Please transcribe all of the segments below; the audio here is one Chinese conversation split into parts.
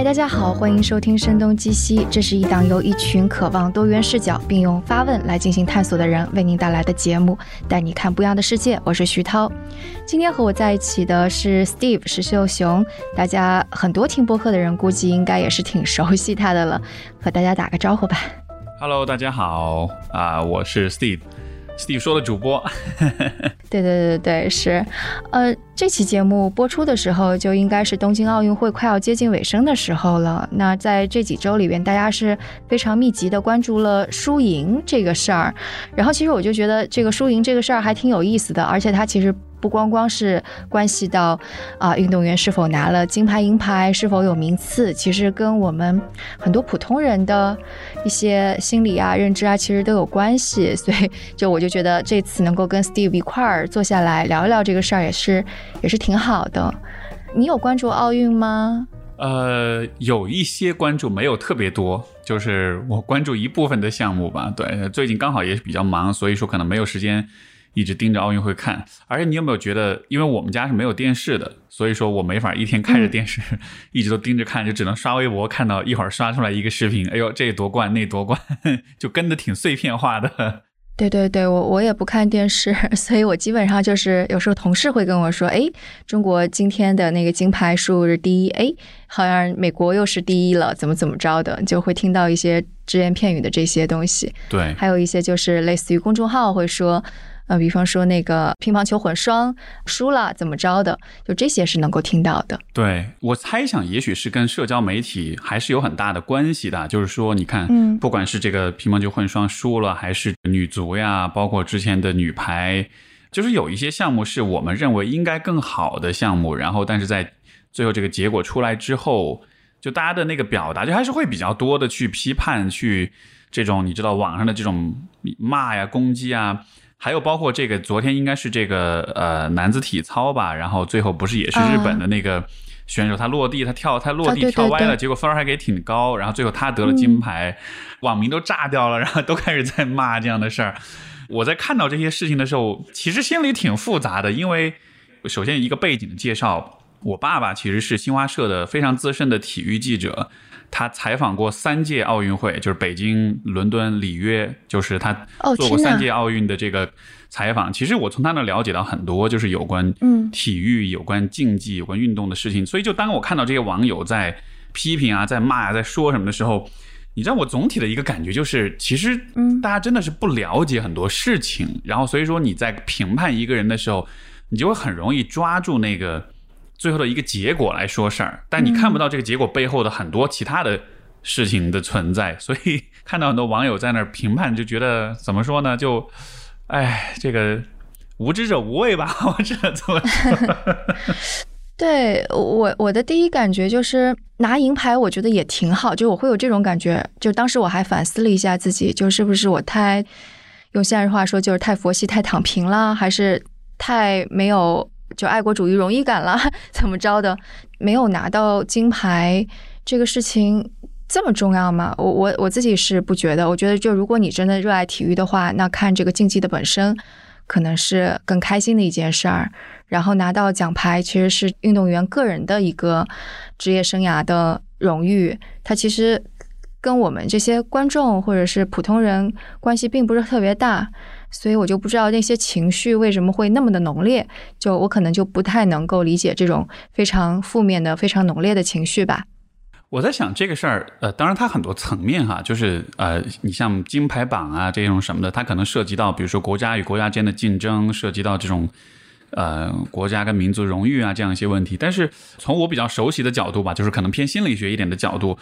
嗨，大家好，欢迎收听《声东击西》，这是一档由一群渴望多元视角并用发问来进行探索的人为您带来的节目，带你看不一样的世界。我是徐涛，今天和我在一起的是 Steve 石秀雄，大家很多听播客的人估计应该也是挺熟悉他的了，和大家打个招呼吧。Hello，大家好啊，我是 Steve。Steve 说的主播，对对对对是，呃，这期节目播出的时候就应该是东京奥运会快要接近尾声的时候了。那在这几周里边，大家是非常密集的关注了输赢这个事儿，然后其实我就觉得这个输赢这个事儿还挺有意思的，而且它其实。不光光是关系到啊运动员是否拿了金牌银牌，是否有名次，其实跟我们很多普通人的一些心理啊、认知啊，其实都有关系。所以，就我就觉得这次能够跟 Steve 一块儿坐下来聊一聊这个事儿，也是也是挺好的。你有关注奥运吗？呃，有一些关注，没有特别多，就是我关注一部分的项目吧。对，最近刚好也是比较忙，所以说可能没有时间。一直盯着奥运会看，而且你有没有觉得，因为我们家是没有电视的，所以说我没法一天开着电视一直都盯着看，就只能刷微博，看到一会儿刷出来一个视频，哎呦这夺冠那夺冠，就跟的挺碎片化的。对对对，我我也不看电视，所以我基本上就是有时候同事会跟我说，哎，中国今天的那个金牌数是第一，哎，好像美国又是第一了，怎么怎么着的，就会听到一些只言片语的这些东西。对，还有一些就是类似于公众号会说。呃，比方说那个乒乓球混双输了怎么着的，就这些是能够听到的。对我猜想，也许是跟社交媒体还是有很大的关系的。就是说，你看，嗯，不管是这个乒乓球混双输了，还是女足呀，包括之前的女排，就是有一些项目是我们认为应该更好的项目，然后但是在最后这个结果出来之后，就大家的那个表达，就还是会比较多的去批判，去这种你知道网上的这种骂呀、攻击啊。还有包括这个，昨天应该是这个呃男子体操吧，然后最后不是也是日本的那个选手，他落地他跳他落地跳歪了，结果分儿还给挺高，然后最后他得了金牌，网民都炸掉了，然后都开始在骂这样的事儿。我在看到这些事情的时候，其实心里挺复杂的，因为首先一个背景的介绍，我爸爸其实是新华社的非常资深的体育记者。他采访过三届奥运会，就是北京、伦敦、里约，就是他做过三届奥运的这个采访。其实我从他那了解到很多，就是有关体育、有关竞技、有关运动的事情。所以，就当我看到这些网友在批评啊、在骂啊、在说什么的时候，你知道，我总体的一个感觉就是，其实大家真的是不了解很多事情。然后，所以说你在评判一个人的时候，你就会很容易抓住那个。最后的一个结果来说事儿，但你看不到这个结果背后的很多其他的事情的存在，所以看到很多网友在那儿评判，就觉得怎么说呢？就，哎，这个无知者无畏吧，我只能这么说。对我，我的第一感觉就是拿银牌，我觉得也挺好，就我会有这种感觉。就当时我还反思了一下自己，就是不是我太用现实话说，就是太佛系、太躺平了，还是太没有。就爱国主义荣誉感了，怎么着的？没有拿到金牌这个事情这么重要吗？我我我自己是不觉得。我觉得，就如果你真的热爱体育的话，那看这个竞技的本身可能是更开心的一件事儿。然后拿到奖牌，其实是运动员个人的一个职业生涯的荣誉。它其实跟我们这些观众或者是普通人关系并不是特别大。所以我就不知道那些情绪为什么会那么的浓烈，就我可能就不太能够理解这种非常负面的、非常浓烈的情绪吧。我在想这个事儿，呃，当然它很多层面哈，就是呃，你像金牌榜啊这种什么的，它可能涉及到比如说国家与国家间的竞争，涉及到这种呃国家跟民族荣誉啊这样一些问题。但是从我比较熟悉的角度吧，就是可能偏心理学一点的角度。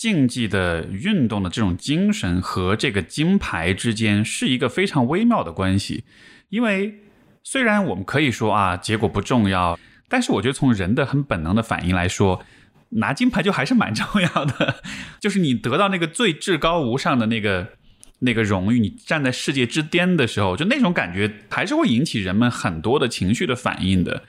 竞技的运动的这种精神和这个金牌之间是一个非常微妙的关系，因为虽然我们可以说啊结果不重要，但是我觉得从人的很本能的反应来说，拿金牌就还是蛮重要的，就是你得到那个最至高无上的那个那个荣誉，你站在世界之巅的时候，就那种感觉还是会引起人们很多的情绪的反应的。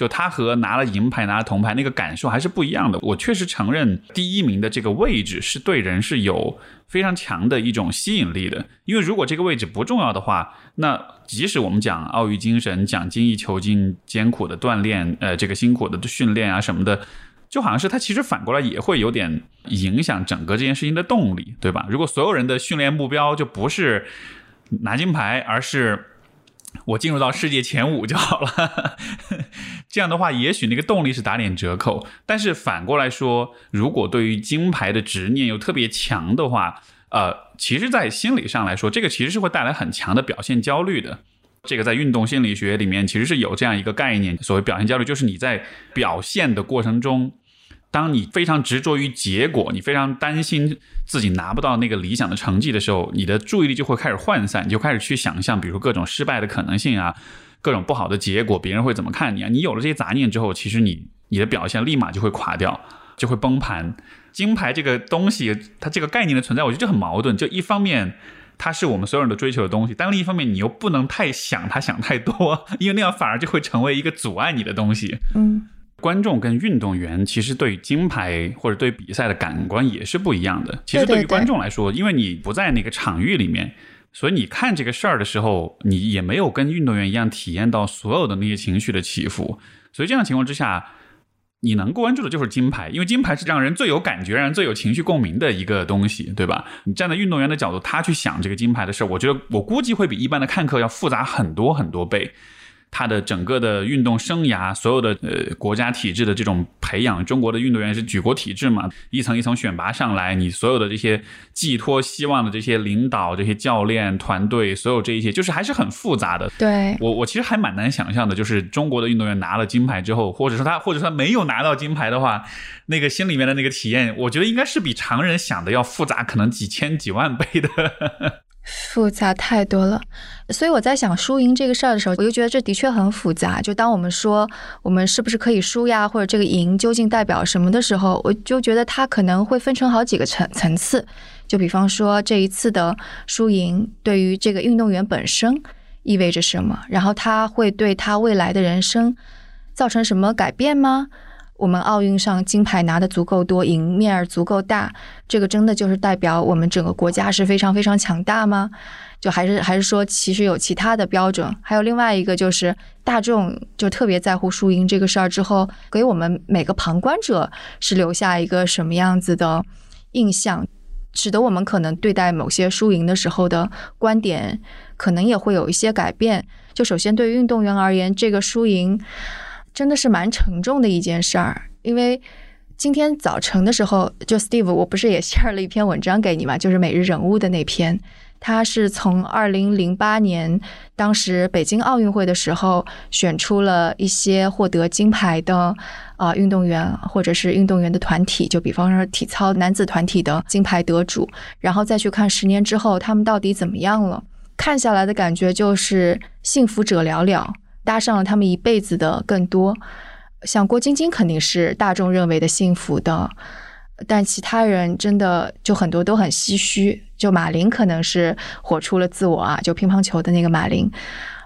就他和拿了银牌、拿了铜牌那个感受还是不一样的。我确实承认，第一名的这个位置是对人是有非常强的一种吸引力的。因为如果这个位置不重要的话，那即使我们讲奥运精神、讲精益求精、艰苦的锻炼、呃，这个辛苦的训练啊什么的，就好像是它其实反过来也会有点影响整个这件事情的动力，对吧？如果所有人的训练目标就不是拿金牌，而是我进入到世界前五就好了，这样的话，也许那个动力是打点折扣。但是反过来说，如果对于金牌的执念又特别强的话，呃，其实，在心理上来说，这个其实是会带来很强的表现焦虑的。这个在运动心理学里面其实是有这样一个概念，所谓表现焦虑，就是你在表现的过程中，当你非常执着于结果，你非常担心自己拿不到那个理想的成绩的时候，你的注意力就会开始涣散，你就开始去想象，比如各种失败的可能性啊，各种不好的结果，别人会怎么看你啊？你有了这些杂念之后，其实你你的表现立马就会垮掉，就会崩盘。金牌这个东西，它这个概念的存在，我觉得就很矛盾。就一方面，它是我们所有人都追求的东西，但另一方面，你又不能太想它，想太多，因为那样反而就会成为一个阻碍你的东西。嗯，观众跟运动员其实对金牌或者对比赛的感官也是不一样的。其实对于观众来说，因为你不在那个场域里面，所以你看这个事儿的时候，你也没有跟运动员一样体验到所有的那些情绪的起伏。所以这样情况之下。你能关注的就是金牌，因为金牌是让人最有感觉、让人最有情绪共鸣的一个东西，对吧？你站在运动员的角度，他去想这个金牌的事儿，我觉得我估计会比一般的看客要复杂很多很多倍。他的整个的运动生涯，所有的呃国家体制的这种培养，中国的运动员是举国体制嘛，一层一层选拔上来，你所有的这些寄托希望的这些领导、这些教练团队，所有这一些，就是还是很复杂的。对我，我其实还蛮难想象的，就是中国的运动员拿了金牌之后，或者说他，或者说他没有拿到金牌的话，那个心里面的那个体验，我觉得应该是比常人想的要复杂，可能几千几万倍的。复杂太多了，所以我在想输赢这个事儿的时候，我就觉得这的确很复杂。就当我们说我们是不是可以输呀，或者这个赢究竟代表什么的时候，我就觉得它可能会分成好几个层层次。就比方说这一次的输赢对于这个运动员本身意味着什么，然后他会对他未来的人生造成什么改变吗？我们奥运上金牌拿的足够多，赢面儿足够大，这个真的就是代表我们整个国家是非常非常强大吗？就还是还是说，其实有其他的标准？还有另外一个就是大众就特别在乎输赢这个事儿之后，给我们每个旁观者是留下一个什么样子的印象，使得我们可能对待某些输赢的时候的观点，可能也会有一些改变。就首先对于运动员而言，这个输赢。真的是蛮沉重的一件事儿，因为今天早晨的时候，就 Steve，我不是也 share 了一篇文章给你嘛，就是每日人物的那篇，他是从二零零八年当时北京奥运会的时候选出了一些获得金牌的啊运动员或者是运动员的团体，就比方说体操男子团体的金牌得主，然后再去看十年之后他们到底怎么样了，看下来的感觉就是幸福者寥寥。搭上了他们一辈子的更多，像郭晶晶肯定是大众认为的幸福的，但其他人真的就很多都很唏嘘。就马琳可能是活出了自我啊，就乒乓球的那个马琳，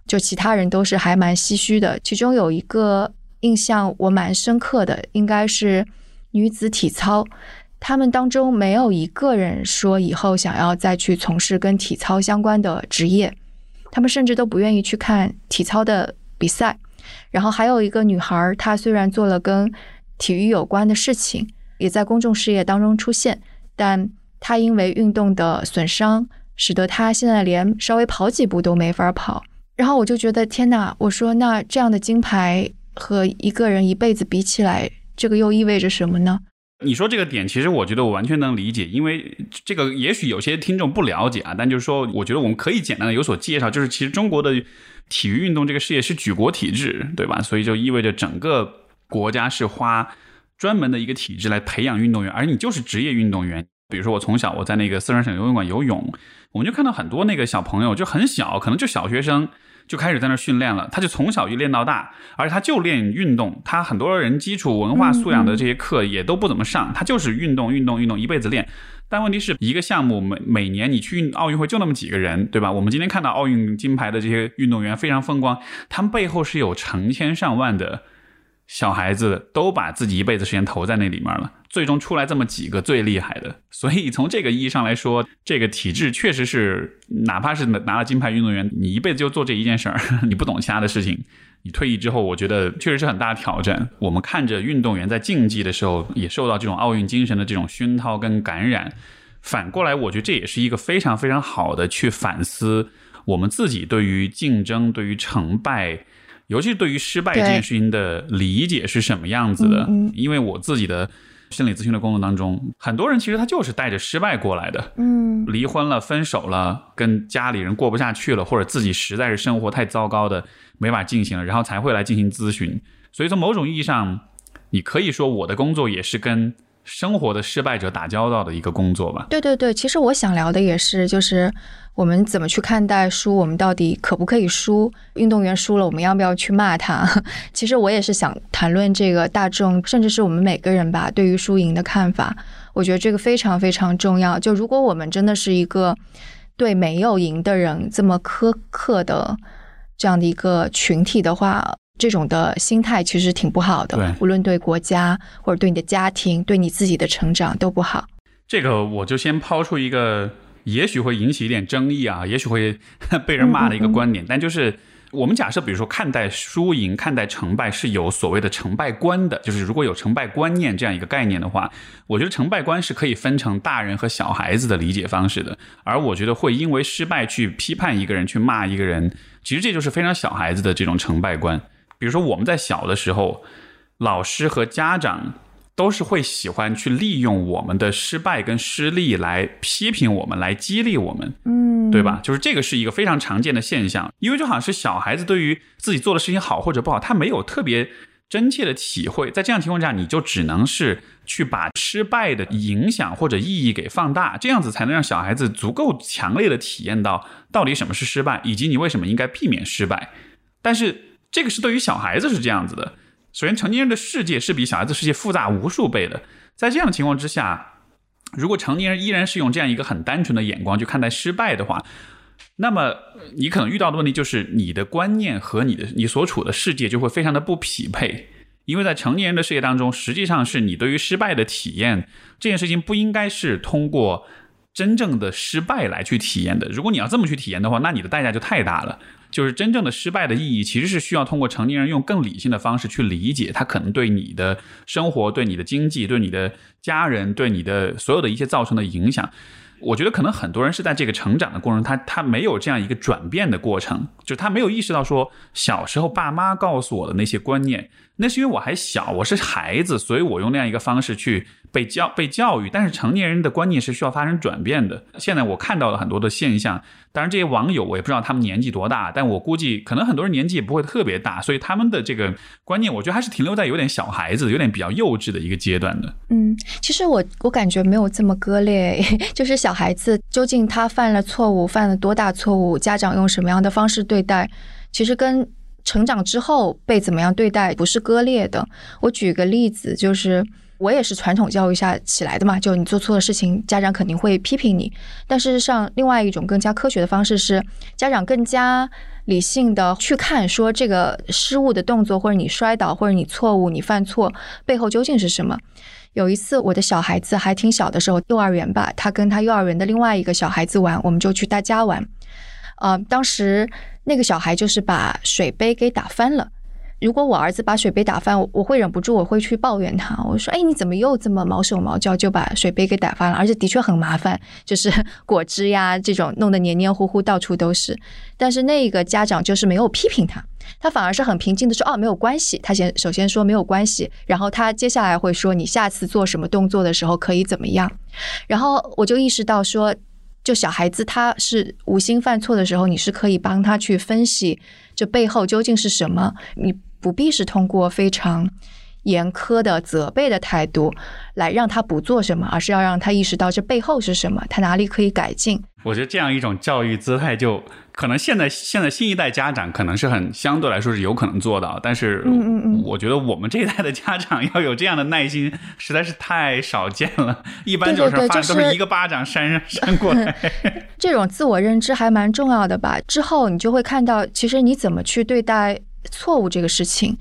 就其他人都是还蛮唏嘘的。其中有一个印象我蛮深刻的，应该是女子体操，他们当中没有一个人说以后想要再去从事跟体操相关的职业，他们甚至都不愿意去看体操的。比赛，然后还有一个女孩，她虽然做了跟体育有关的事情，也在公众视野当中出现，但她因为运动的损伤，使得她现在连稍微跑几步都没法跑。然后我就觉得天哪，我说那这样的金牌和一个人一辈子比起来，这个又意味着什么呢？你说这个点，其实我觉得我完全能理解，因为这个也许有些听众不了解啊，但就是说，我觉得我们可以简单的有所介绍，就是其实中国的。体育运动这个事业是举国体制，对吧？所以就意味着整个国家是花专门的一个体制来培养运动员，而你就是职业运动员。比如说我从小我在那个四川省游泳馆游泳，我们就看到很多那个小朋友就很小，可能就小学生就开始在那训练了，他就从小就练到大，而且他就练运动，他很多人基础文化素养的这些课也都不怎么上，他就是运动运动运动一辈子练。但问题是一个项目每每年你去奥运会就那么几个人，对吧？我们今天看到奥运金牌的这些运动员非常风光，他们背后是有成千上万的小孩子都把自己一辈子时间投在那里面了，最终出来这么几个最厉害的。所以从这个意义上来说，这个体质确实是，哪怕是拿了金牌运动员，你一辈子就做这一件事儿，你不懂其他的事情，你退役之后，我觉得确实是很大的挑战。我们看着运动员在竞技的时候，也受到这种奥运精神的这种熏陶跟感染。反过来，我觉得这也是一个非常非常好的去反思我们自己对于竞争、对于成败，尤其是对于失败这件事情的理解是什么样子的。因为我自己的心理咨询的工作当中，很多人其实他就是带着失败过来的。嗯，离婚了、分手了，跟家里人过不下去了，或者自己实在是生活太糟糕的没法进行了，然后才会来进行咨询。所以从某种意义上，你可以说我的工作也是跟。生活的失败者打交道的一个工作吧。对对对，其实我想聊的也是，就是我们怎么去看待输，我们到底可不可以输？运动员输了，我们要不要去骂他？其实我也是想谈论这个大众，甚至是我们每个人吧，对于输赢的看法。我觉得这个非常非常重要。就如果我们真的是一个对没有赢的人这么苛刻的这样的一个群体的话。这种的心态其实挺不好的，无论对国家或者对你的家庭、对你自己的成长都不好。这个我就先抛出一个，也许会引起一点争议啊，也许会 被人骂的一个观点，但就是我们假设，比如说看待输赢、看待成败是有所谓的成败观的，就是如果有成败观念这样一个概念的话，我觉得成败观是可以分成大人和小孩子的理解方式的。而我觉得会因为失败去批判一个人、去骂一个人，其实这就是非常小孩子的这种成败观。比如说，我们在小的时候，老师和家长都是会喜欢去利用我们的失败跟失利来批评我们，来激励我们，嗯，对吧？就是这个是一个非常常见的现象，因为就好像是小孩子对于自己做的事情好或者不好，他没有特别真切的体会，在这样情况下，你就只能是去把失败的影响或者意义给放大，这样子才能让小孩子足够强烈的体验到到底什么是失败，以及你为什么应该避免失败，但是。这个是对于小孩子是这样子的。首先，成年人的世界是比小孩子世界复杂无数倍的。在这样的情况之下，如果成年人依然是用这样一个很单纯的眼光去看待失败的话，那么你可能遇到的问题就是你的观念和你的你所处的世界就会非常的不匹配。因为在成年人的世界当中，实际上是你对于失败的体验这件事情不应该是通过真正的失败来去体验的。如果你要这么去体验的话，那你的代价就太大了。就是真正的失败的意义，其实是需要通过成年人用更理性的方式去理解，他可能对你的生活、对你的经济、对你的家人、对你的所有的一切造成的影响。我觉得可能很多人是在这个成长的过程，他他没有这样一个转变的过程，就他没有意识到说小时候爸妈告诉我的那些观念，那是因为我还小，我是孩子，所以我用那样一个方式去。被教被教育，但是成年人的观念是需要发生转变的。现在我看到了很多的现象，当然这些网友我也不知道他们年纪多大，但我估计可能很多人年纪也不会特别大，所以他们的这个观念，我觉得还是停留在有点小孩子、有点比较幼稚的一个阶段的。嗯，其实我我感觉没有这么割裂，就是小孩子究竟他犯了错误，犯了多大错误，家长用什么样的方式对待，其实跟成长之后被怎么样对待不是割裂的。我举个例子，就是。我也是传统教育下起来的嘛，就你做错了事情，家长肯定会批评你。但事实上，另外一种更加科学的方式是，家长更加理性的去看，说这个失误的动作，或者你摔倒，或者你错误，你犯错背后究竟是什么。有一次，我的小孩子还挺小的时候，幼儿园吧，他跟他幼儿园的另外一个小孩子玩，我们就去他家玩。呃，当时那个小孩就是把水杯给打翻了。如果我儿子把水杯打翻，我会忍不住，我会去抱怨他。我说：“哎，你怎么又这么毛手毛脚，就把水杯给打翻了？而且的确很麻烦，就是果汁呀这种弄得黏黏糊糊，到处都是。”但是那个家长就是没有批评他，他反而是很平静的说：“哦，没有关系。”他先首先说没有关系，然后他接下来会说：“你下次做什么动作的时候可以怎么样？”然后我就意识到说，就小孩子他是无心犯错的时候，你是可以帮他去分析这背后究竟是什么，你。不必是通过非常严苛的责备的态度来让他不做什么，而是要让他意识到这背后是什么，他哪里可以改进。我觉得这样一种教育姿态，就可能现在现在新一代家长可能是很相对来说是有可能做到，但是，我觉得我们这一代的家长要有这样的耐心，实在是太少见了。一般就是发都是一个巴掌扇扇过来。这种自我认知还蛮重要的吧？之后你就会看到，其实你怎么去对待。错误这个事情，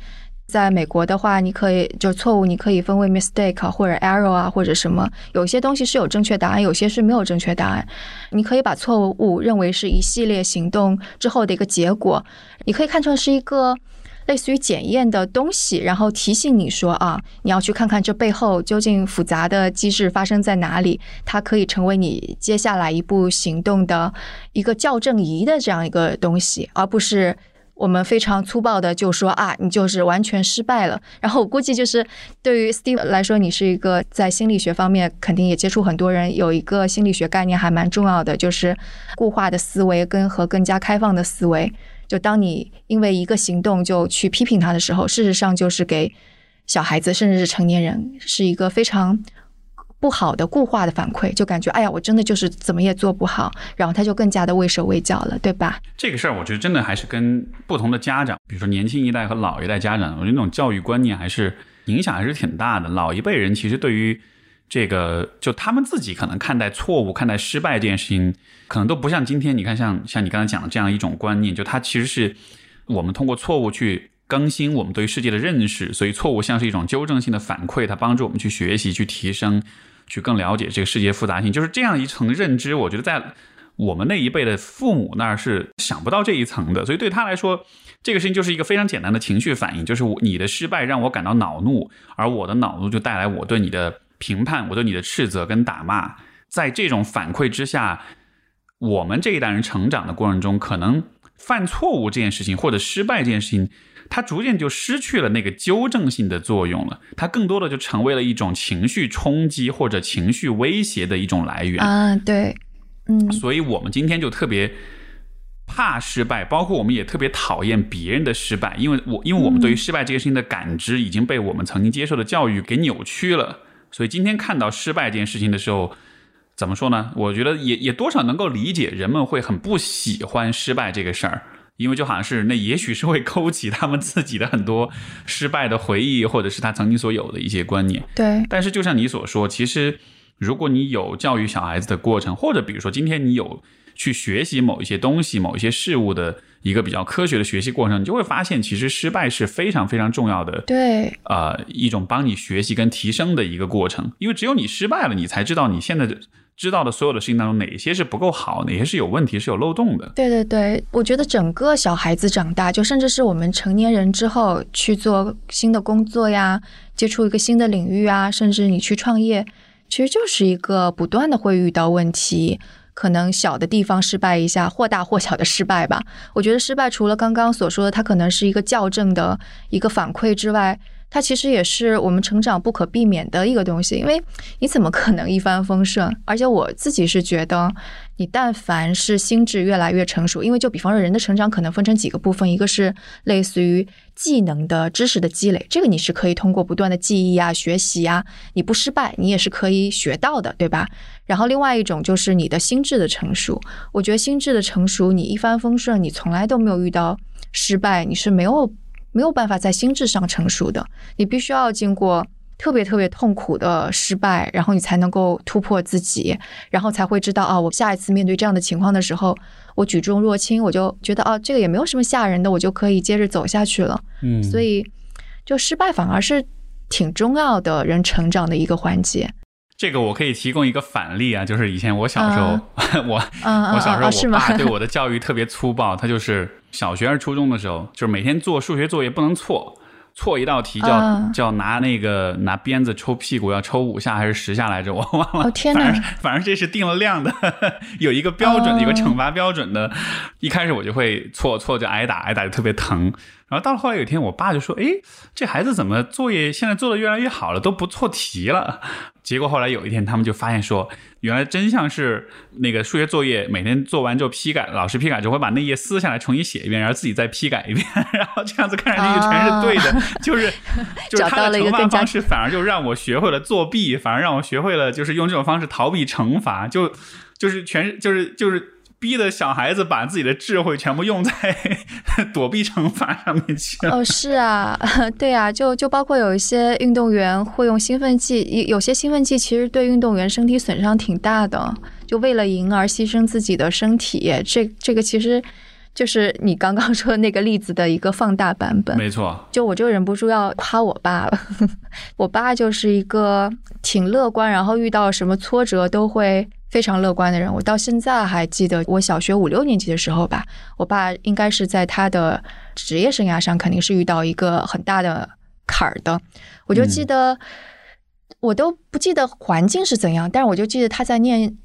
在美国的话，你可以就错误，你可以分为 mistake 或者 error 啊，或者什么。有些东西是有正确答案，有些是没有正确答案。你可以把错误认为是一系列行动之后的一个结果，你可以看成是一个类似于检验的东西，然后提醒你说啊，你要去看看这背后究竟复杂的机制发生在哪里，它可以成为你接下来一步行动的一个校正仪的这样一个东西，而不是。我们非常粗暴的就说啊，你就是完全失败了。然后我估计就是对于 Steve 来说，你是一个在心理学方面肯定也接触很多人，有一个心理学概念还蛮重要的，就是固化的思维跟和更加开放的思维。就当你因为一个行动就去批评他的时候，事实上就是给小孩子甚至是成年人是一个非常。不好的固化的反馈，就感觉哎呀，我真的就是怎么也做不好，然后他就更加的畏手畏脚了，对吧？这个事儿，我觉得真的还是跟不同的家长，比如说年轻一代和老一代家长，我觉得那种教育观念还是影响还是挺大的。老一辈人其实对于这个，就他们自己可能看待错误、看待失败这件事情，可能都不像今天你看，像像你刚才讲的这样一种观念，就他其实是我们通过错误去更新我们对于世界的认识，所以错误像是一种纠正性的反馈，它帮助我们去学习、去提升。去更了解这个世界复杂性，就是这样一层认知。我觉得在我们那一辈的父母那儿是想不到这一层的，所以对他来说，这个事情就是一个非常简单的情绪反应，就是你的失败让我感到恼怒，而我的恼怒就带来我对你的评判，我对你的斥责跟打骂。在这种反馈之下，我们这一代人成长的过程中，可能犯错误这件事情或者失败这件事情。它逐渐就失去了那个纠正性的作用了，它更多的就成为了一种情绪冲击或者情绪威胁的一种来源啊，对，嗯，所以我们今天就特别怕失败，包括我们也特别讨厌别人的失败，因为我因为我们对于失败这件事情的感知已经被我们曾经接受的教育给扭曲了，所以今天看到失败这件事情的时候，怎么说呢？我觉得也也多少能够理解人们会很不喜欢失败这个事儿。因为就好像是那，也许是会勾起他们自己的很多失败的回忆，或者是他曾经所有的一些观念。对。但是就像你所说，其实如果你有教育小孩子的过程，或者比如说今天你有去学习某一些东西、某一些事物的一个比较科学的学习过程，你就会发现，其实失败是非常非常重要的。对。呃，一种帮你学习跟提升的一个过程，因为只有你失败了，你才知道你现在的。知道的所有的事情当中，哪些是不够好，哪些是有问题、是有漏洞的？对对对，我觉得整个小孩子长大，就甚至是我们成年人之后去做新的工作呀，接触一个新的领域啊，甚至你去创业，其实就是一个不断的会遇到问题，可能小的地方失败一下，或大或小的失败吧。我觉得失败除了刚刚所说的，它可能是一个校正的一个反馈之外。它其实也是我们成长不可避免的一个东西，因为你怎么可能一帆风顺？而且我自己是觉得，你但凡是心智越来越成熟，因为就比方说人的成长可能分成几个部分，一个是类似于技能的知识的积累，这个你是可以通过不断的记忆啊、学习啊，你不失败，你也是可以学到的，对吧？然后另外一种就是你的心智的成熟，我觉得心智的成熟，你一帆风顺，你从来都没有遇到失败，你是没有。没有办法在心智上成熟的，你必须要经过特别特别痛苦的失败，然后你才能够突破自己，然后才会知道啊，我下一次面对这样的情况的时候，我举重若轻，我就觉得啊，这个也没有什么吓人的，我就可以接着走下去了。嗯，所以就失败反而是挺重要的人成长的一个环节。这个我可以提供一个反例啊，就是以前我小时候，我我小时候我爸对我的教育特别粗暴，他就是。小学还是初中的时候，就是每天做数学作业不能错，错一道题就要就要拿那个拿鞭子抽屁股，要抽五下还是十下来着？我忘了。天哪！反正这是定了量的，有一个标准，有个惩罚标准的。一开始我就会错错就挨打，挨打就特别疼。然后到了后来有一天，我爸就说：“哎，这孩子怎么作业现在做的越来越好了，都不错题了。”结果后来有一天，他们就发现说，原来真相是那个数学作业每天做完之后批改，老师批改之后会把那页撕下来重新写一遍，然后自己再批改一遍，然后这样子看上去就全是对的，就是 就是他的惩罚方式反而就让我学会了作弊，反而让我学会了就是用这种方式逃避惩罚，就就是全就是就是。逼的小孩子把自己的智慧全部用在 躲避惩罚上面去了。哦，是啊，对啊，就就包括有一些运动员会用兴奋剂，有些兴奋剂其实对运动员身体损伤挺大的，就为了赢而牺牲自己的身体，这这个其实就是你刚刚说的那个例子的一个放大版本。没错，就我就忍不住要夸我爸了。我爸就是一个挺乐观，然后遇到什么挫折都会非常乐观的人。我到现在还记得，我小学五六年级的时候吧，我爸应该是在他的职业生涯上肯定是遇到一个很大的坎儿的。我就记得，我都不记得环境是怎样，但是我就记得他在念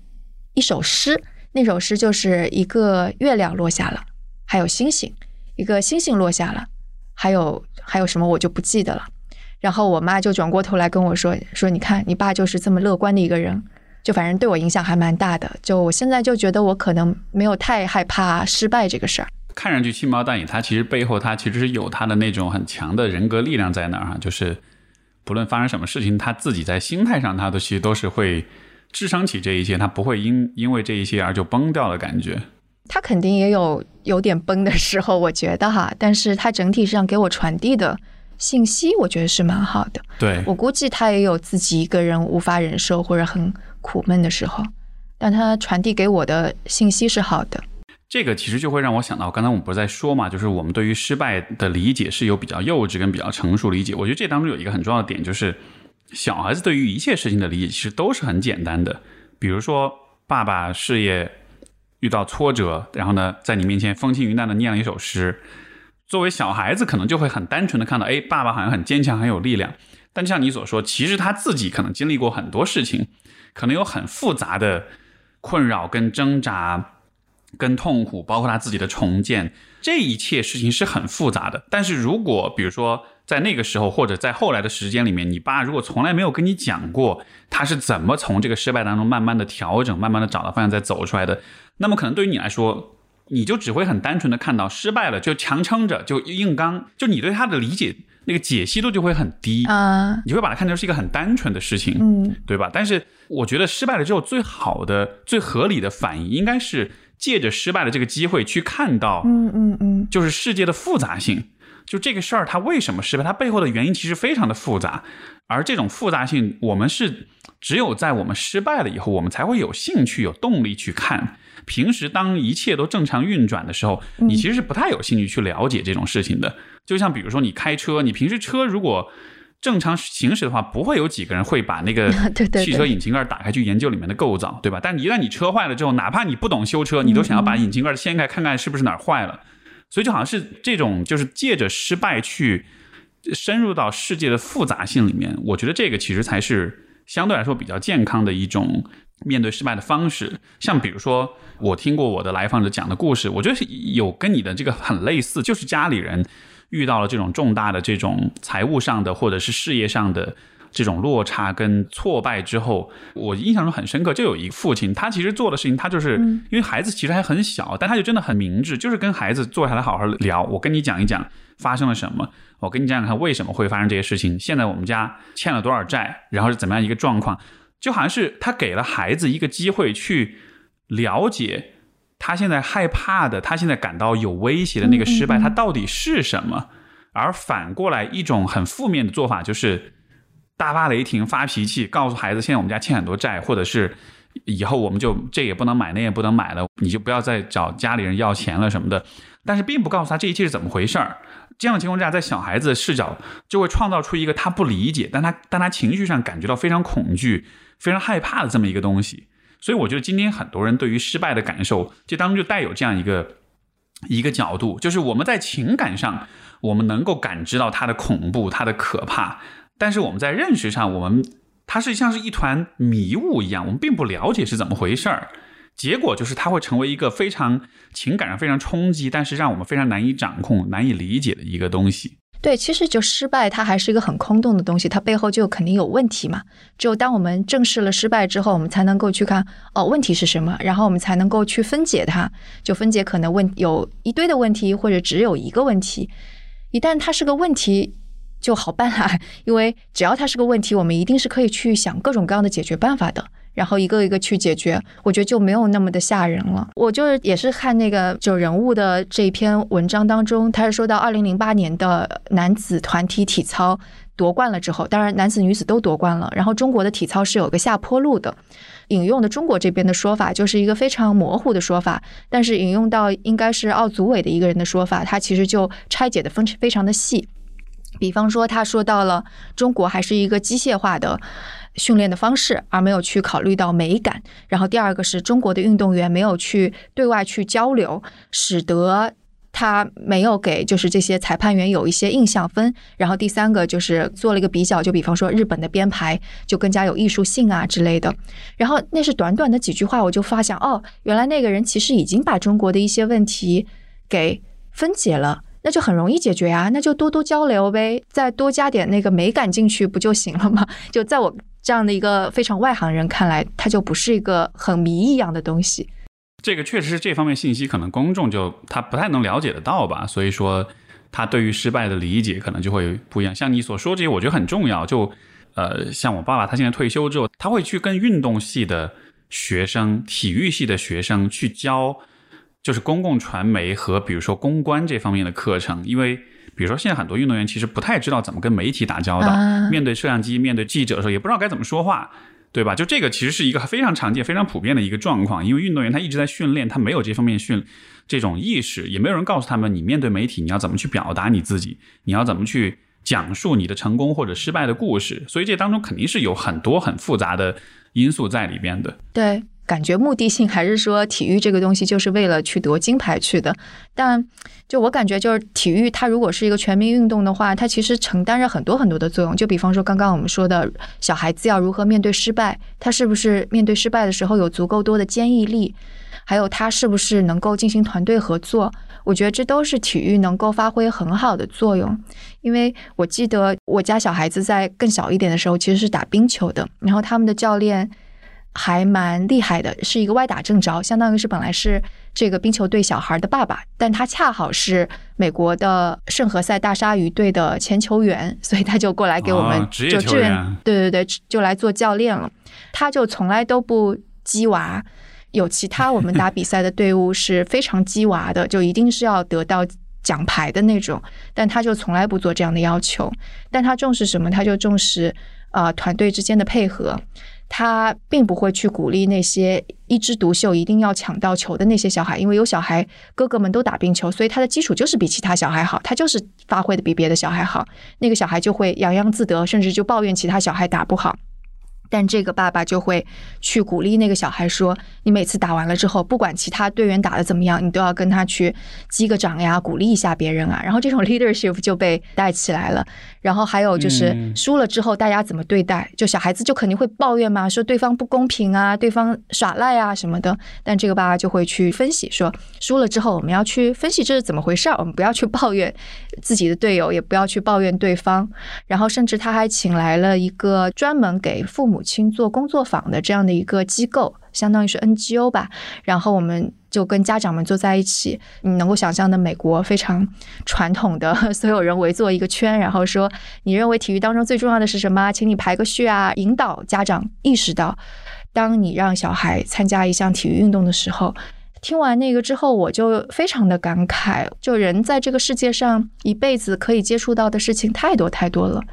一首诗，那首诗就是一个月亮落下了。还有星星，一个星星落下了，还有还有什么我就不记得了。然后我妈就转过头来跟我说：“说你看你爸就是这么乐观的一个人，就反正对我影响还蛮大的。就我现在就觉得我可能没有太害怕失败这个事儿。看上去轻描淡写，他其实背后他其实是有他的那种很强的人格力量在那儿哈。就是不论发生什么事情，他自己在心态上，他都其实都是会支撑起这一切，他不会因因为这一些而就崩掉的感觉。”他肯定也有有点崩的时候，我觉得哈，但是他整体上给我传递的信息，我觉得是蛮好的。对我估计他也有自己一个人无法忍受或者很苦闷的时候，但他传递给我的信息是好的。这个其实就会让我想到，刚才我们不是在说嘛，就是我们对于失败的理解是有比较幼稚跟比较成熟理解。我觉得这当中有一个很重要的点，就是小孩子对于一切事情的理解其实都是很简单的。比如说，爸爸事业。遇到挫折，然后呢，在你面前风轻云淡的念了一首诗。作为小孩子，可能就会很单纯的看到，哎，爸爸好像很坚强，很有力量。但就像你所说，其实他自己可能经历过很多事情，可能有很复杂的困扰、跟挣扎、跟痛苦，包括他自己的重建。这一切事情是很复杂的。但是如果比如说，在那个时候，或者在后来的时间里面，你爸如果从来没有跟你讲过他是怎么从这个失败当中慢慢的调整，慢慢的找到方向再走出来的，那么可能对于你来说，你就只会很单纯的看到失败了就强撑着就硬刚，就你对他的理解那个解析度就会很低啊，你会把它看成是一个很单纯的事情，嗯，对吧？但是我觉得失败了之后，最好的、最合理的反应应该是借着失败的这个机会去看到，嗯嗯嗯，就是世界的复杂性。就这个事儿，它为什么失败？它背后的原因其实非常的复杂，而这种复杂性，我们是只有在我们失败了以后，我们才会有兴趣、有动力去看。平时当一切都正常运转的时候，你其实是不太有兴趣去了解这种事情的。就像比如说你开车，你平时车如果正常行驶的话，不会有几个人会把那个 汽车引擎盖打开去研究里面的构造，对吧？但一旦你车坏了之后，哪怕你不懂修车，你都想要把引擎盖掀开看看是不是哪儿坏了。所以就好像是这种，就是借着失败去深入到世界的复杂性里面。我觉得这个其实才是相对来说比较健康的一种面对失败的方式。像比如说，我听过我的来访者讲的故事，我觉得有跟你的这个很类似，就是家里人遇到了这种重大的这种财务上的或者是事业上的。这种落差跟挫败之后，我印象中很深刻。就有一个父亲，他其实做的事情，他就是因为孩子其实还很小，但他就真的很明智，就是跟孩子坐下来好好聊。我跟你讲一讲发生了什么，我跟你讲讲看为什么会发生这些事情。现在我们家欠了多少债，然后是怎么样一个状况，就好像是他给了孩子一个机会去了解他现在害怕的，他现在感到有威胁的那个失败，他到底是什么。而反过来一种很负面的做法就是。大发雷霆、发脾气，告诉孩子：现在我们家欠很多债，或者是以后我们就这也不能买，那也不能买了，你就不要再找家里人要钱了什么的。但是并不告诉他这一切是怎么回事儿。这样的情况下，在小孩子的视角就会创造出一个他不理解，但他但他情绪上感觉到非常恐惧、非常害怕的这么一个东西。所以我觉得今天很多人对于失败的感受，这当中就带有这样一个一个角度，就是我们在情感上，我们能够感知到它的恐怖、它的可怕。但是我们在认识上，我们它是像是一团迷雾一样，我们并不了解是怎么回事儿。结果就是它会成为一个非常情感上非常冲击，但是让我们非常难以掌控、难以理解的一个东西。对，其实就失败，它还是一个很空洞的东西，它背后就肯定有问题嘛。只有当我们正视了失败之后，我们才能够去看哦，问题是什么，然后我们才能够去分解它。就分解可能问有一堆的问题，或者只有一个问题。一旦它是个问题。就好办啦，因为只要它是个问题，我们一定是可以去想各种各样的解决办法的。然后一个一个去解决，我觉得就没有那么的吓人了。我就是也是看那个就人物的这篇文章当中，他是说到二零零八年的男子团体体操夺冠了之后，当然男子女子都夺冠了。然后中国的体操是有个下坡路的，引用的中国这边的说法就是一个非常模糊的说法，但是引用到应该是奥组委的一个人的说法，他其实就拆解的分非常的细。比方说，他说到了中国还是一个机械化的。训练的方式，而没有去考虑到美感。然后第二个是中国的运动员没有去对外去交流，使得他没有给就是这些裁判员有一些印象分。然后第三个就是做了一个比较，就比方说日本的编排就更加有艺术性啊之类的。然后那是短短的几句话，我就发现哦，原来那个人其实已经把中国的一些问题给分解了，那就很容易解决啊，那就多多交流呗，再多加点那个美感进去不就行了吗？就在我。这样的一个非常外行人看来，它就不是一个很谜一样的东西。这个确实是这方面信息，可能公众就他不太能了解得到吧。所以说，他对于失败的理解可能就会不一样。像你所说这些，我觉得很重要。就呃，像我爸爸，他现在退休之后，他会去跟运动系的学生、体育系的学生去教，就是公共传媒和比如说公关这方面的课程，因为。比如说，现在很多运动员其实不太知道怎么跟媒体打交道，面对摄像机、面对记者的时候，也不知道该怎么说话，对吧？就这个其实是一个非常常见、非常普遍的一个状况。因为运动员他一直在训练，他没有这方面训这种意识，也没有人告诉他们，你面对媒体你要怎么去表达你自己，你要怎么去讲述你的成功或者失败的故事。所以这当中肯定是有很多很复杂的因素在里边的。对。感觉目的性还是说体育这个东西就是为了去夺金牌去的，但就我感觉就是体育它如果是一个全民运动的话，它其实承担着很多很多的作用。就比方说刚刚我们说的小孩子要如何面对失败，他是不是面对失败的时候有足够多的坚毅力，还有他是不是能够进行团队合作，我觉得这都是体育能够发挥很好的作用。因为我记得我家小孩子在更小一点的时候其实是打冰球的，然后他们的教练。还蛮厉害的，是一个歪打正着，相当于是本来是这个冰球队小孩的爸爸，但他恰好是美国的圣何塞大鲨鱼队的前球员，所以他就过来给我们就支援，对对对，就来做教练了。他就从来都不鸡娃，有其他我们打比赛的队伍是非常鸡娃的，就一定是要得到奖牌的那种，但他就从来不做这样的要求。但他重视什么？他就重视啊团队之间的配合。他并不会去鼓励那些一枝独秀、一定要抢到球的那些小孩，因为有小孩哥哥们都打冰球，所以他的基础就是比其他小孩好，他就是发挥的比别的小孩好，那个小孩就会洋洋自得，甚至就抱怨其他小孩打不好。但这个爸爸就会去鼓励那个小孩说：“你每次打完了之后，不管其他队员打的怎么样，你都要跟他去击个掌呀，鼓励一下别人啊。”然后这种 leadership 就被带起来了。然后还有就是输了之后大家怎么对待？就小孩子就肯定会抱怨嘛，说对方不公平啊，对方耍赖啊什么的。但这个爸爸就会去分析说，输了之后我们要去分析这是怎么回事儿，我们不要去抱怨自己的队友，也不要去抱怨对方。然后甚至他还请来了一个专门给父母。母亲做工作坊的这样的一个机构，相当于是 NGO 吧。然后我们就跟家长们坐在一起，你能够想象的美国非常传统的，所有人围坐一个圈，然后说：“你认为体育当中最重要的是什么？请你排个序啊！”引导家长意识到，当你让小孩参加一项体育运动的时候，听完那个之后，我就非常的感慨。就人在这个世界上一辈子可以接触到的事情太多太多了，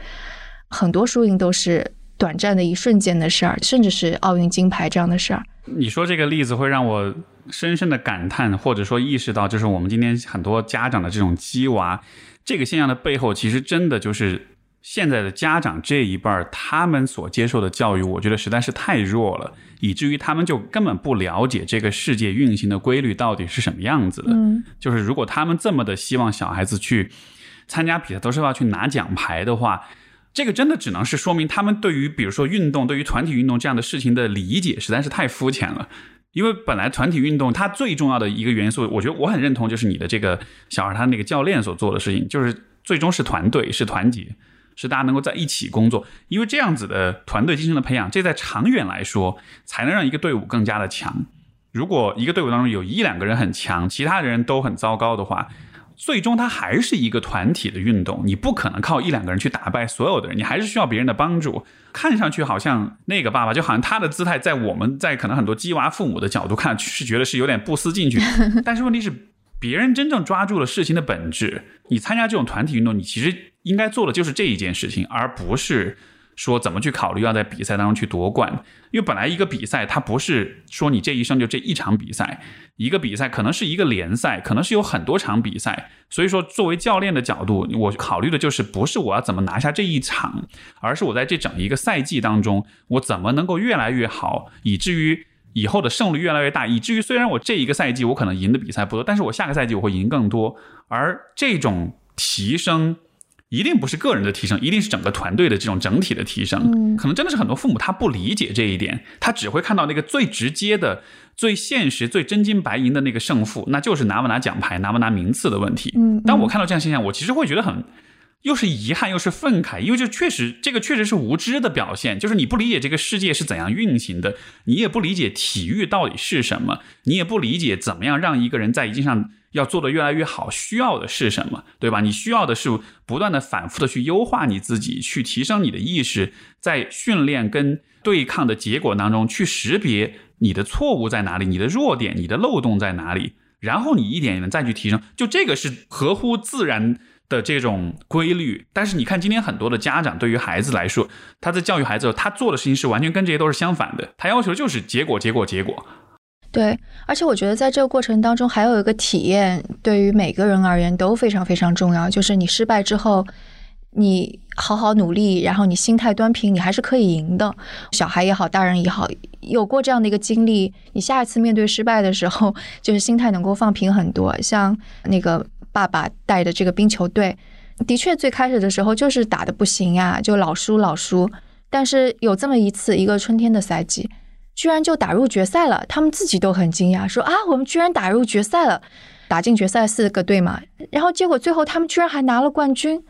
很多输赢都是。短暂的一瞬间的事儿，甚至是奥运金牌这样的事儿。你说这个例子会让我深深的感叹，或者说意识到，就是我们今天很多家长的这种鸡娃这个现象的背后，其实真的就是现在的家长这一辈儿他们所接受的教育，我觉得实在是太弱了，以至于他们就根本不了解这个世界运行的规律到底是什么样子的。嗯，就是如果他们这么的希望小孩子去参加比赛，都是要去拿奖牌的话。这个真的只能是说明他们对于比如说运动、对于团体运动这样的事情的理解实在是太肤浅了。因为本来团体运动它最重要的一个元素，我觉得我很认同，就是你的这个小孩他那个教练所做的事情，就是最终是团队、是团结，是大家能够在一起工作。因为这样子的团队精神的培养，这在长远来说才能让一个队伍更加的强。如果一个队伍当中有一两个人很强，其他人都很糟糕的话，最终它还是一个团体的运动，你不可能靠一两个人去打败所有的人，你还是需要别人的帮助。看上去好像那个爸爸，就好像他的姿态，在我们在可能很多鸡娃父母的角度看，是觉得是有点不思进取。但是问题是，别人真正抓住了事情的本质。你参加这种团体运动，你其实应该做的就是这一件事情，而不是。说怎么去考虑要在比赛当中去夺冠？因为本来一个比赛它不是说你这一生就这一场比赛，一个比赛可能是一个联赛，可能是有很多场比赛。所以说，作为教练的角度，我考虑的就是不是我要怎么拿下这一场，而是我在这整一个赛季当中，我怎么能够越来越好，以至于以后的胜率越来越大，以至于虽然我这一个赛季我可能赢的比赛不多，但是我下个赛季我会赢更多。而这种提升。一定不是个人的提升，一定是整个团队的这种整体的提升。可能真的是很多父母他不理解这一点，他只会看到那个最直接的、最现实、最真金白银的那个胜负，那就是拿不拿奖牌、拿不拿名次的问题。嗯，当我看到这样现象，我其实会觉得很，又是遗憾又是愤慨，因为这确实，这个确实是无知的表现，就是你不理解这个世界是怎样运行的，你也不理解体育到底是什么，你也不理解怎么样让一个人在一定上。要做的越来越好，需要的是什么，对吧？你需要的是不断的、反复的去优化你自己，去提升你的意识，在训练跟对抗的结果当中，去识别你的错误在哪里，你的弱点、你的漏洞在哪里，然后你一点一点再去提升。就这个是合乎自然的这种规律。但是你看，今天很多的家长对于孩子来说，他在教育孩子，他做的事情是完全跟这些都是相反的。他要求就是结果，结果，结果。对，而且我觉得在这个过程当中，还有一个体验，对于每个人而言都非常非常重要，就是你失败之后，你好好努力，然后你心态端平，你还是可以赢的。小孩也好，大人也好，有过这样的一个经历，你下一次面对失败的时候，就是心态能够放平很多。像那个爸爸带的这个冰球队，的确最开始的时候就是打的不行呀，就老输老输。但是有这么一次，一个春天的赛季。居然就打入决赛了，他们自己都很惊讶，说啊，我们居然打入决赛了，打进决赛四个队嘛，然后结果最后他们居然还拿了冠军，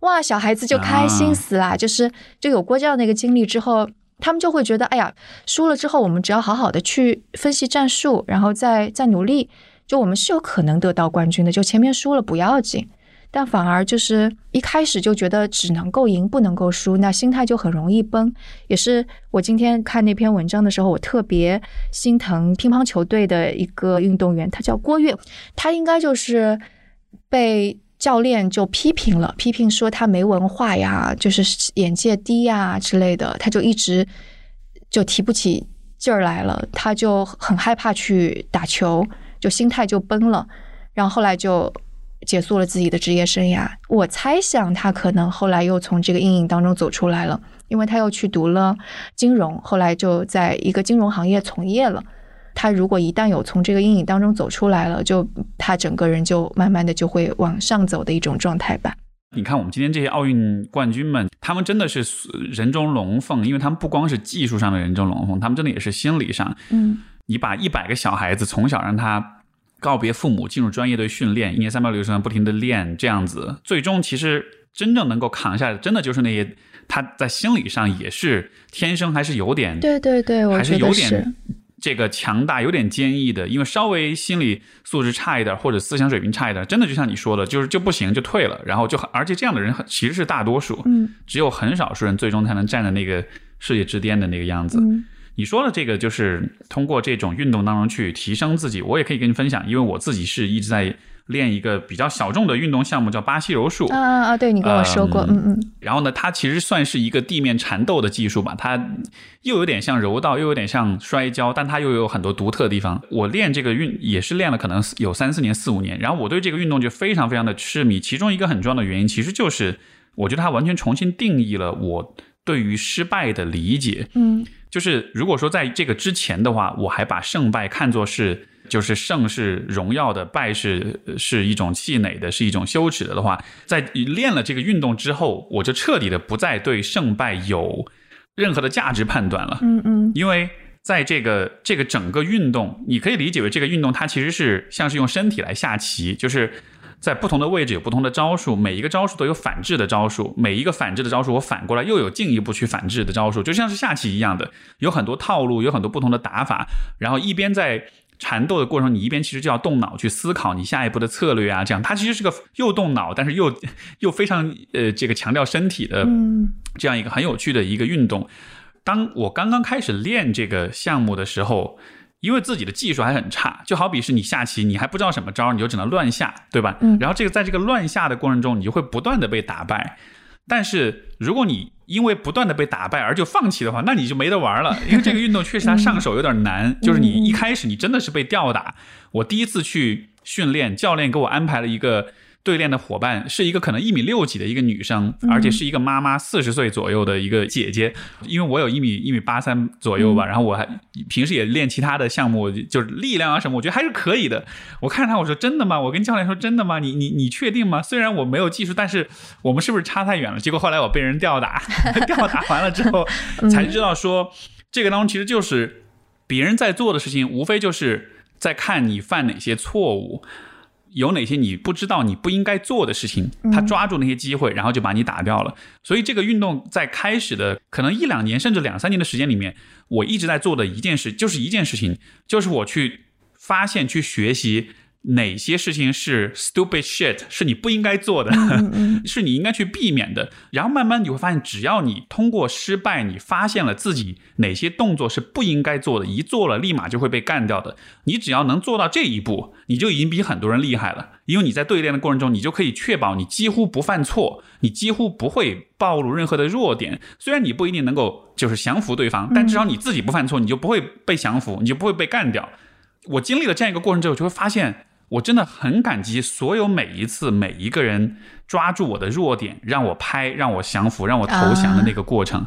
哇，小孩子就开心死了，就是就有过这样的一个经历之后，他们就会觉得，哎呀，输了之后我们只要好好的去分析战术，然后再再努力，就我们是有可能得到冠军的，就前面输了不要紧。但反而就是一开始就觉得只能够赢不能够输，那心态就很容易崩。也是我今天看那篇文章的时候，我特别心疼乒乓球队的一个运动员，他叫郭跃，他应该就是被教练就批评了，批评说他没文化呀，就是眼界低呀之类的，他就一直就提不起劲儿来了，他就很害怕去打球，就心态就崩了，然后后来就。结束了自己的职业生涯，我猜想他可能后来又从这个阴影当中走出来了，因为他又去读了金融，后来就在一个金融行业从业了。他如果一旦有从这个阴影当中走出来了，就他整个人就慢慢的就会往上走的一种状态吧。你看，我们今天这些奥运冠军们，他们真的是人中龙凤，因为他们不光是技术上的人中龙凤，他们真的也是心理上。嗯，你把一百个小孩子从小让他。告别父母，进入专业队训练，一年三百六十天不停的练，这样子，最终其实真正能够扛下来，真的就是那些他在心理上也是天生还是有点，对对对，还是有点这个强大，有点坚毅的，因为稍微心理素质差一点或者思想水平差一点，真的就像你说的，就是就不行就退了，然后就而且这样的人其实是大多数，嗯，只有很少数人最终才能站在那个世界之巅的那个样子。你说的这个就是通过这种运动当中去提升自己，我也可以跟你分享，因为我自己是一直在练一个比较小众的运动项目，叫巴西柔术。啊啊啊！对你跟我说过，嗯嗯。然后呢，它其实算是一个地面缠斗的技术吧，它又有点像柔道，又有点像摔跤，但它又有很多独特的地方。我练这个运也是练了可能有三四年、四五年，然后我对这个运动就非常非常的痴迷。其中一个很重要的原因，其实就是我觉得它完全重新定义了我对于失败的理解。嗯。就是如果说在这个之前的话，我还把胜败看作是就是胜是荣耀的，败是是一种气馁的，是一种羞耻的的话，在练了这个运动之后，我就彻底的不再对胜败有任何的价值判断了。嗯嗯，因为在这个这个整个运动，你可以理解为这个运动它其实是像是用身体来下棋，就是。在不同的位置有不同的招数，每一个招数都有反制的招数，每一个反制的招数我反过来又有进一步去反制的招数，就像是下棋一样的，有很多套路，有很多不同的打法，然后一边在缠斗的过程，你一边其实就要动脑去思考你下一步的策略啊，这样它其实是个又动脑，但是又又非常呃这个强调身体的这样一个很有趣的一个运动。当我刚刚开始练这个项目的时候，因为自己的技术还很差，就好比是你下棋，你还不知道什么招，你就只能乱下，对吧？嗯。然后这个在这个乱下的过程中，你就会不断的被打败。但是如果你因为不断的被打败而就放弃的话，那你就没得玩了。因为这个运动确实它上手有点难，就是你一开始你真的是被吊打。我第一次去训练，教练给我安排了一个。对练的伙伴是一个可能一米六几的一个女生，而且是一个妈妈，四十岁左右的一个姐姐。因为我有一米一米八三左右吧，然后我还平时也练其他的项目，就是力量啊什么，我觉得还是可以的。我看着她，我说真的吗？我跟教练说真的吗？你你你确定吗？虽然我没有技术，但是我们是不是差太远了？结果后来我被人吊打，吊打完了之后才知道说，这个当中其实就是别人在做的事情，无非就是在看你犯哪些错误。有哪些你不知道、你不应该做的事情？他抓住那些机会，然后就把你打掉了。所以这个运动在开始的可能一两年甚至两三年的时间里面，我一直在做的一件事，就是一件事情，就是我去发现、去学习。哪些事情是 stupid shit，是你不应该做的，是你应该去避免的。然后慢慢你会发现，只要你通过失败，你发现了自己哪些动作是不应该做的，一做了立马就会被干掉的。你只要能做到这一步，你就已经比很多人厉害了。因为你在对练的过程中，你就可以确保你几乎不犯错，你几乎不会暴露任何的弱点。虽然你不一定能够就是降服对方，但至少你自己不犯错，你就不会被降服，你就不会被干掉。我经历了这样一个过程之后，就会发现。我真的很感激所有每一次每一个人抓住我的弱点，让我拍，让我降服，让我投降的那个过程。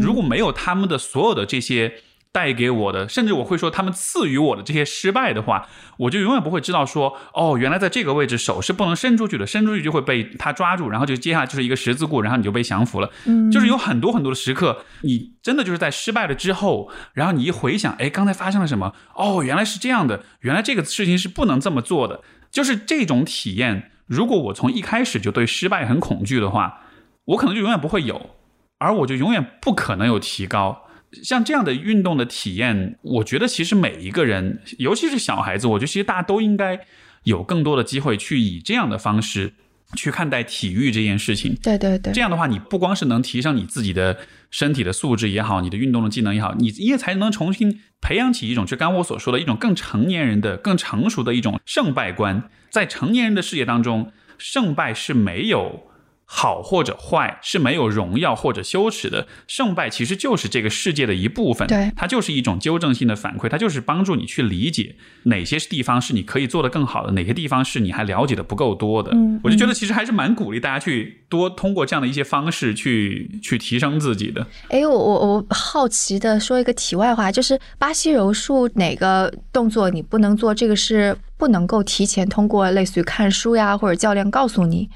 如果没有他们的所有的这些。带给我的，甚至我会说他们赐予我的这些失败的话，我就永远不会知道说，哦，原来在这个位置手是不能伸出去的，伸出去就会被他抓住，然后就接下来就是一个十字固，然后你就被降服了。嗯，就是有很多很多的时刻，你真的就是在失败了之后，然后你一回想，哎，刚才发生了什么？哦，原来是这样的，原来这个事情是不能这么做的。就是这种体验，如果我从一开始就对失败很恐惧的话，我可能就永远不会有，而我就永远不可能有提高。像这样的运动的体验，我觉得其实每一个人，尤其是小孩子，我觉得其实大家都应该有更多的机会去以这样的方式去看待体育这件事情。对对对，这样的话，你不光是能提升你自己的身体的素质也好，你的运动的技能也好，你也才能重新培养起一种，就刚我所说的一种更成年人的、更成熟的一种胜败观。在成年人的世界当中，胜败是没有。好或者坏是没有荣耀或者羞耻的，胜败其实就是这个世界的一部分。对，它就是一种纠正性的反馈，它就是帮助你去理解哪些地方是你可以做得更好的，哪些地方是你还了解的不够多的。嗯，我就觉得其实还是蛮鼓励大家去多通过这样的一些方式去去提升自己的。哎，我我我好奇的说一个题外话，就是巴西柔术哪个动作你不能做？这个是不能够提前通过类似于看书呀或者教练告诉你。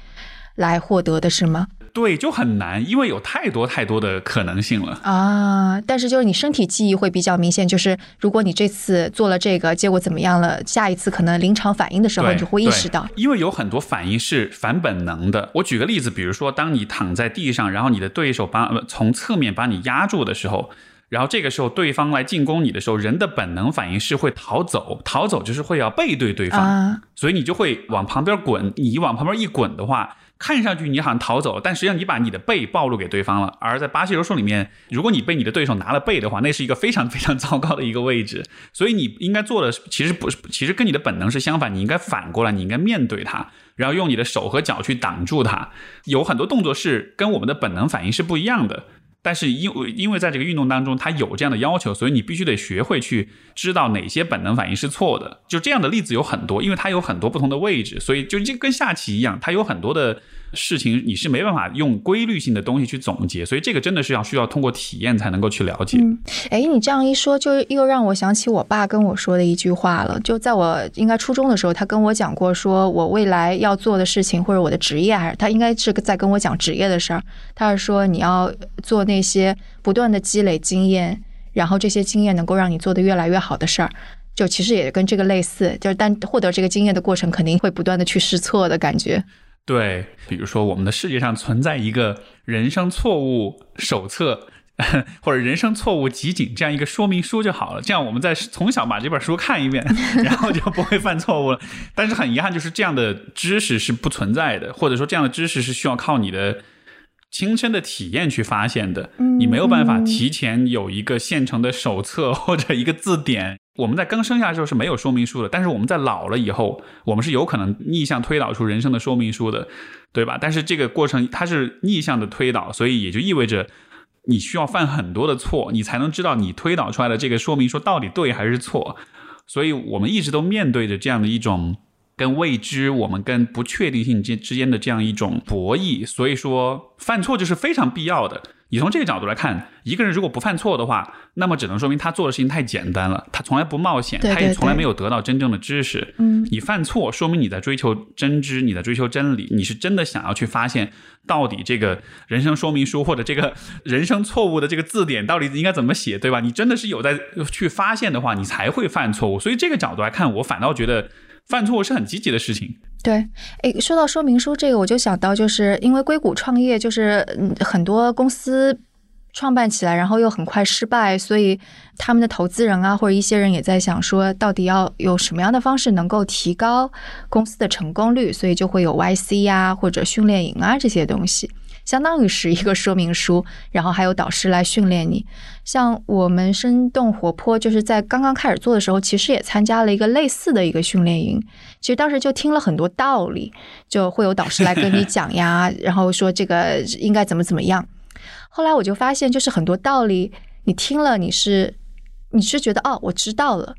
来获得的是吗？对，就很难，因为有太多太多的可能性了啊！但是就是你身体记忆会比较明显，就是如果你这次做了这个，结果怎么样了？下一次可能临场反应的时候，你就会意识到。因为有很多反应是反本能的。我举个例子，比如说，当你躺在地上，然后你的对手把从侧面把你压住的时候，然后这个时候对方来进攻你的时候，人的本能反应是会逃走，逃走就是会要背对对方，所以你就会往旁边滚。你往旁边一滚的话。看上去你好像逃走了，但实际上你把你的背暴露给对方了。而在巴西柔术里面，如果你被你的对手拿了背的话，那是一个非常非常糟糕的一个位置。所以你应该做的其实不是，其实跟你的本能是相反。你应该反过来，你应该面对他，然后用你的手和脚去挡住他。有很多动作是跟我们的本能反应是不一样的。但是因为因为在这个运动当中，它有这样的要求，所以你必须得学会去知道哪些本能反应是错的。就这样的例子有很多，因为它有很多不同的位置，所以就就跟下棋一样，它有很多的。事情你是没办法用规律性的东西去总结，所以这个真的是要需要通过体验才能够去了解。哎，你这样一说，就又让我想起我爸跟我说的一句话了。就在我应该初中的时候，他跟我讲过，说我未来要做的事情或者我的职业，还是他应该是在跟我讲职业的事儿。他是说你要做那些不断的积累经验，然后这些经验能够让你做的越来越好的事儿。就其实也跟这个类似，就是但获得这个经验的过程肯定会不断的去试错的感觉。对，比如说我们的世界上存在一个人生错误手册，或者人生错误集锦这样一个说明书就好了。这样我们在从小把这本书看一遍，然后就不会犯错误了。但是很遗憾，就是这样的知识是不存在的，或者说这样的知识是需要靠你的亲身的体验去发现的。你没有办法提前有一个现成的手册或者一个字典。我们在刚生下来的时候是没有说明书的，但是我们在老了以后，我们是有可能逆向推导出人生的说明书的，对吧？但是这个过程它是逆向的推导，所以也就意味着你需要犯很多的错，你才能知道你推导出来的这个说明书到底对还是错。所以我们一直都面对着这样的一种跟未知、我们跟不确定性之之间的这样一种博弈。所以说，犯错就是非常必要的。你从这个角度来看，一个人如果不犯错的话，那么只能说明他做的事情太简单了，他从来不冒险，他也从来没有得到真正的知识。嗯，你犯错，说明你在追求真知，你在追求真理，你是真的想要去发现到底这个人生说明书或者这个 人生错误的这个字典到底应该怎么写，对吧？你真的是有在去发现的话，你才会犯错误。所以这个角度来看，我反倒觉得犯错是很积极的事情。对，哎，说到说明书这个，我就想到，就是因为硅谷创业，就是嗯很多公司创办起来，然后又很快失败，所以他们的投资人啊，或者一些人也在想说，到底要有什么样的方式能够提高公司的成功率，所以就会有 YC 呀，或者训练营啊这些东西。相当于是一个说明书，然后还有导师来训练你。像我们生动活泼，就是在刚刚开始做的时候，其实也参加了一个类似的一个训练营。其实当时就听了很多道理，就会有导师来跟你讲呀，然后说这个应该怎么怎么样。后来我就发现，就是很多道理你听了，你是你是觉得哦，我知道了。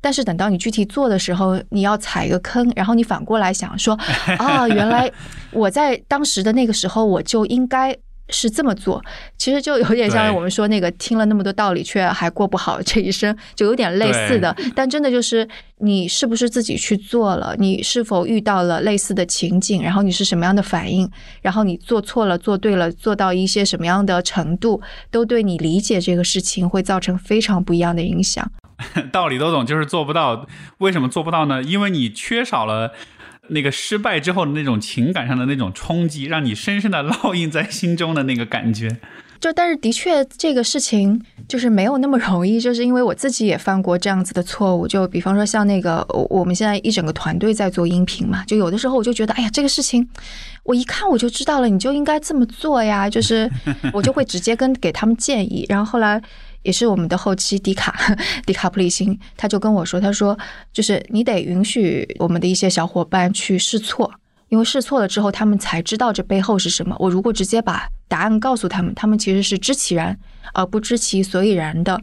但是等到你具体做的时候，你要踩一个坑，然后你反过来想说，啊，原来我在当时的那个时候我就应该是这么做。其实就有点像我们说那个听了那么多道理却还过不好这一生，就有点类似的。但真的就是你是不是自己去做了？你是否遇到了类似的情景？然后你是什么样的反应？然后你做错了、做对了、做到一些什么样的程度，都对你理解这个事情会造成非常不一样的影响。道理都懂，就是做不到。为什么做不到呢？因为你缺少了那个失败之后的那种情感上的那种冲击，让你深深的烙印在心中的那个感觉。就但是的确，这个事情就是没有那么容易，就是因为我自己也犯过这样子的错误。就比方说像那个，我们现在一整个团队在做音频嘛，就有的时候我就觉得，哎呀，这个事情我一看我就知道了，你就应该这么做呀。就是我就会直接跟给他们建议，然后后来。也是我们的后期迪卡 迪卡普里辛，他就跟我说：“他说，就是你得允许我们的一些小伙伴去试错，因为试错了之后，他们才知道这背后是什么。我如果直接把答案告诉他们，他们其实是知其然而不知其所以然的。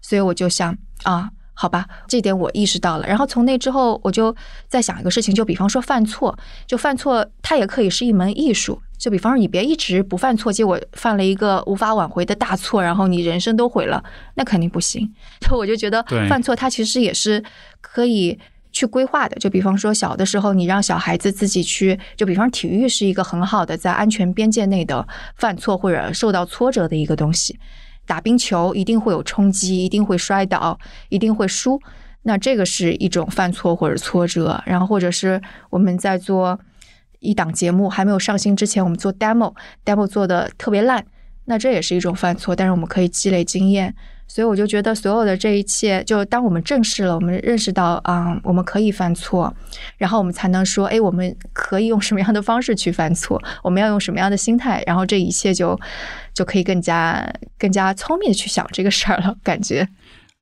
所以我就想啊，好吧，这点我意识到了。然后从那之后，我就在想一个事情，就比方说犯错，就犯错，它也可以是一门艺术。”就比方说，你别一直不犯错，结果犯了一个无法挽回的大错，然后你人生都毁了，那肯定不行。就我就觉得，犯错它其实也是可以去规划的。就比方说，小的时候你让小孩子自己去，就比方体育是一个很好的在安全边界内的犯错或者受到挫折的一个东西。打冰球一定会有冲击，一定会摔倒，一定会输。那这个是一种犯错或者挫折。然后或者是我们在做。一档节目还没有上新之前，我们做 demo，demo 做的特别烂，那这也是一种犯错，但是我们可以积累经验，所以我就觉得所有的这一切，就当我们正视了，我们认识到啊，我们可以犯错，然后我们才能说，哎，我们可以用什么样的方式去犯错，我们要用什么样的心态，然后这一切就就可以更加更加聪明的去想这个事儿了，感觉。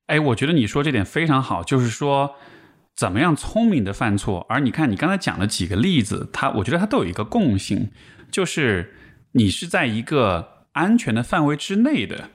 哎，我觉得你说这点非常好，就是说。怎么样聪明的犯错？而你看，你刚才讲的几个例子，它我觉得它都有一个共性，就是你是在一个安全的范围之内的，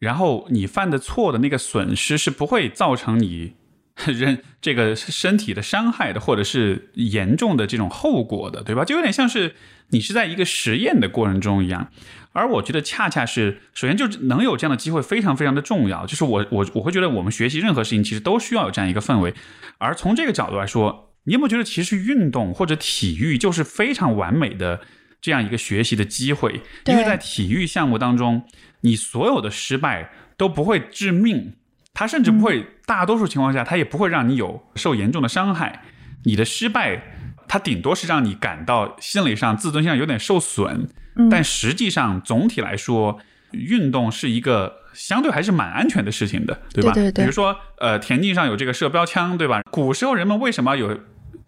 然后你犯的错的那个损失是不会造成你 人这个身体的伤害的，或者是严重的这种后果的，对吧？就有点像是你是在一个实验的过程中一样。而我觉得恰恰是，首先就能有这样的机会非常非常的重要。就是我我我会觉得我们学习任何事情其实都需要有这样一个氛围。而从这个角度来说，你有没有觉得其实运动或者体育就是非常完美的这样一个学习的机会？因为在体育项目当中，你所有的失败都不会致命，它甚至不会大多数情况下它也不会让你有受严重的伤害。你的失败，它顶多是让你感到心理上自尊心上有点受损。但实际上，总体来说，运动是一个相对还是蛮安全的事情的，对吧？对对对比如说，呃，田径上有这个射标枪，对吧？古时候人们为什么有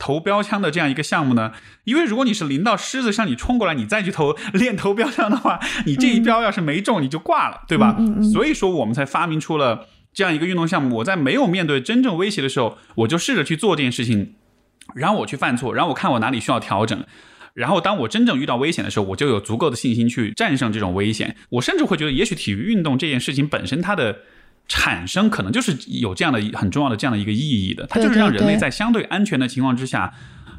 投标枪的这样一个项目呢？因为如果你是临到狮子向你冲过来，你再去投 练投标枪的话，你这一标要是没中，你就挂了，对吧？所以说我们才发明出了这样一个运动项目。我在没有面对真正威胁的时候，我就试着去做这件事情，然后我去犯错，然后我看我哪里需要调整。然后，当我真正遇到危险的时候，我就有足够的信心去战胜这种危险。我甚至会觉得，也许体育运动这件事情本身它的产生，可能就是有这样的很重要的这样的一个意义的。它就是让人类在相对安全的情况之下，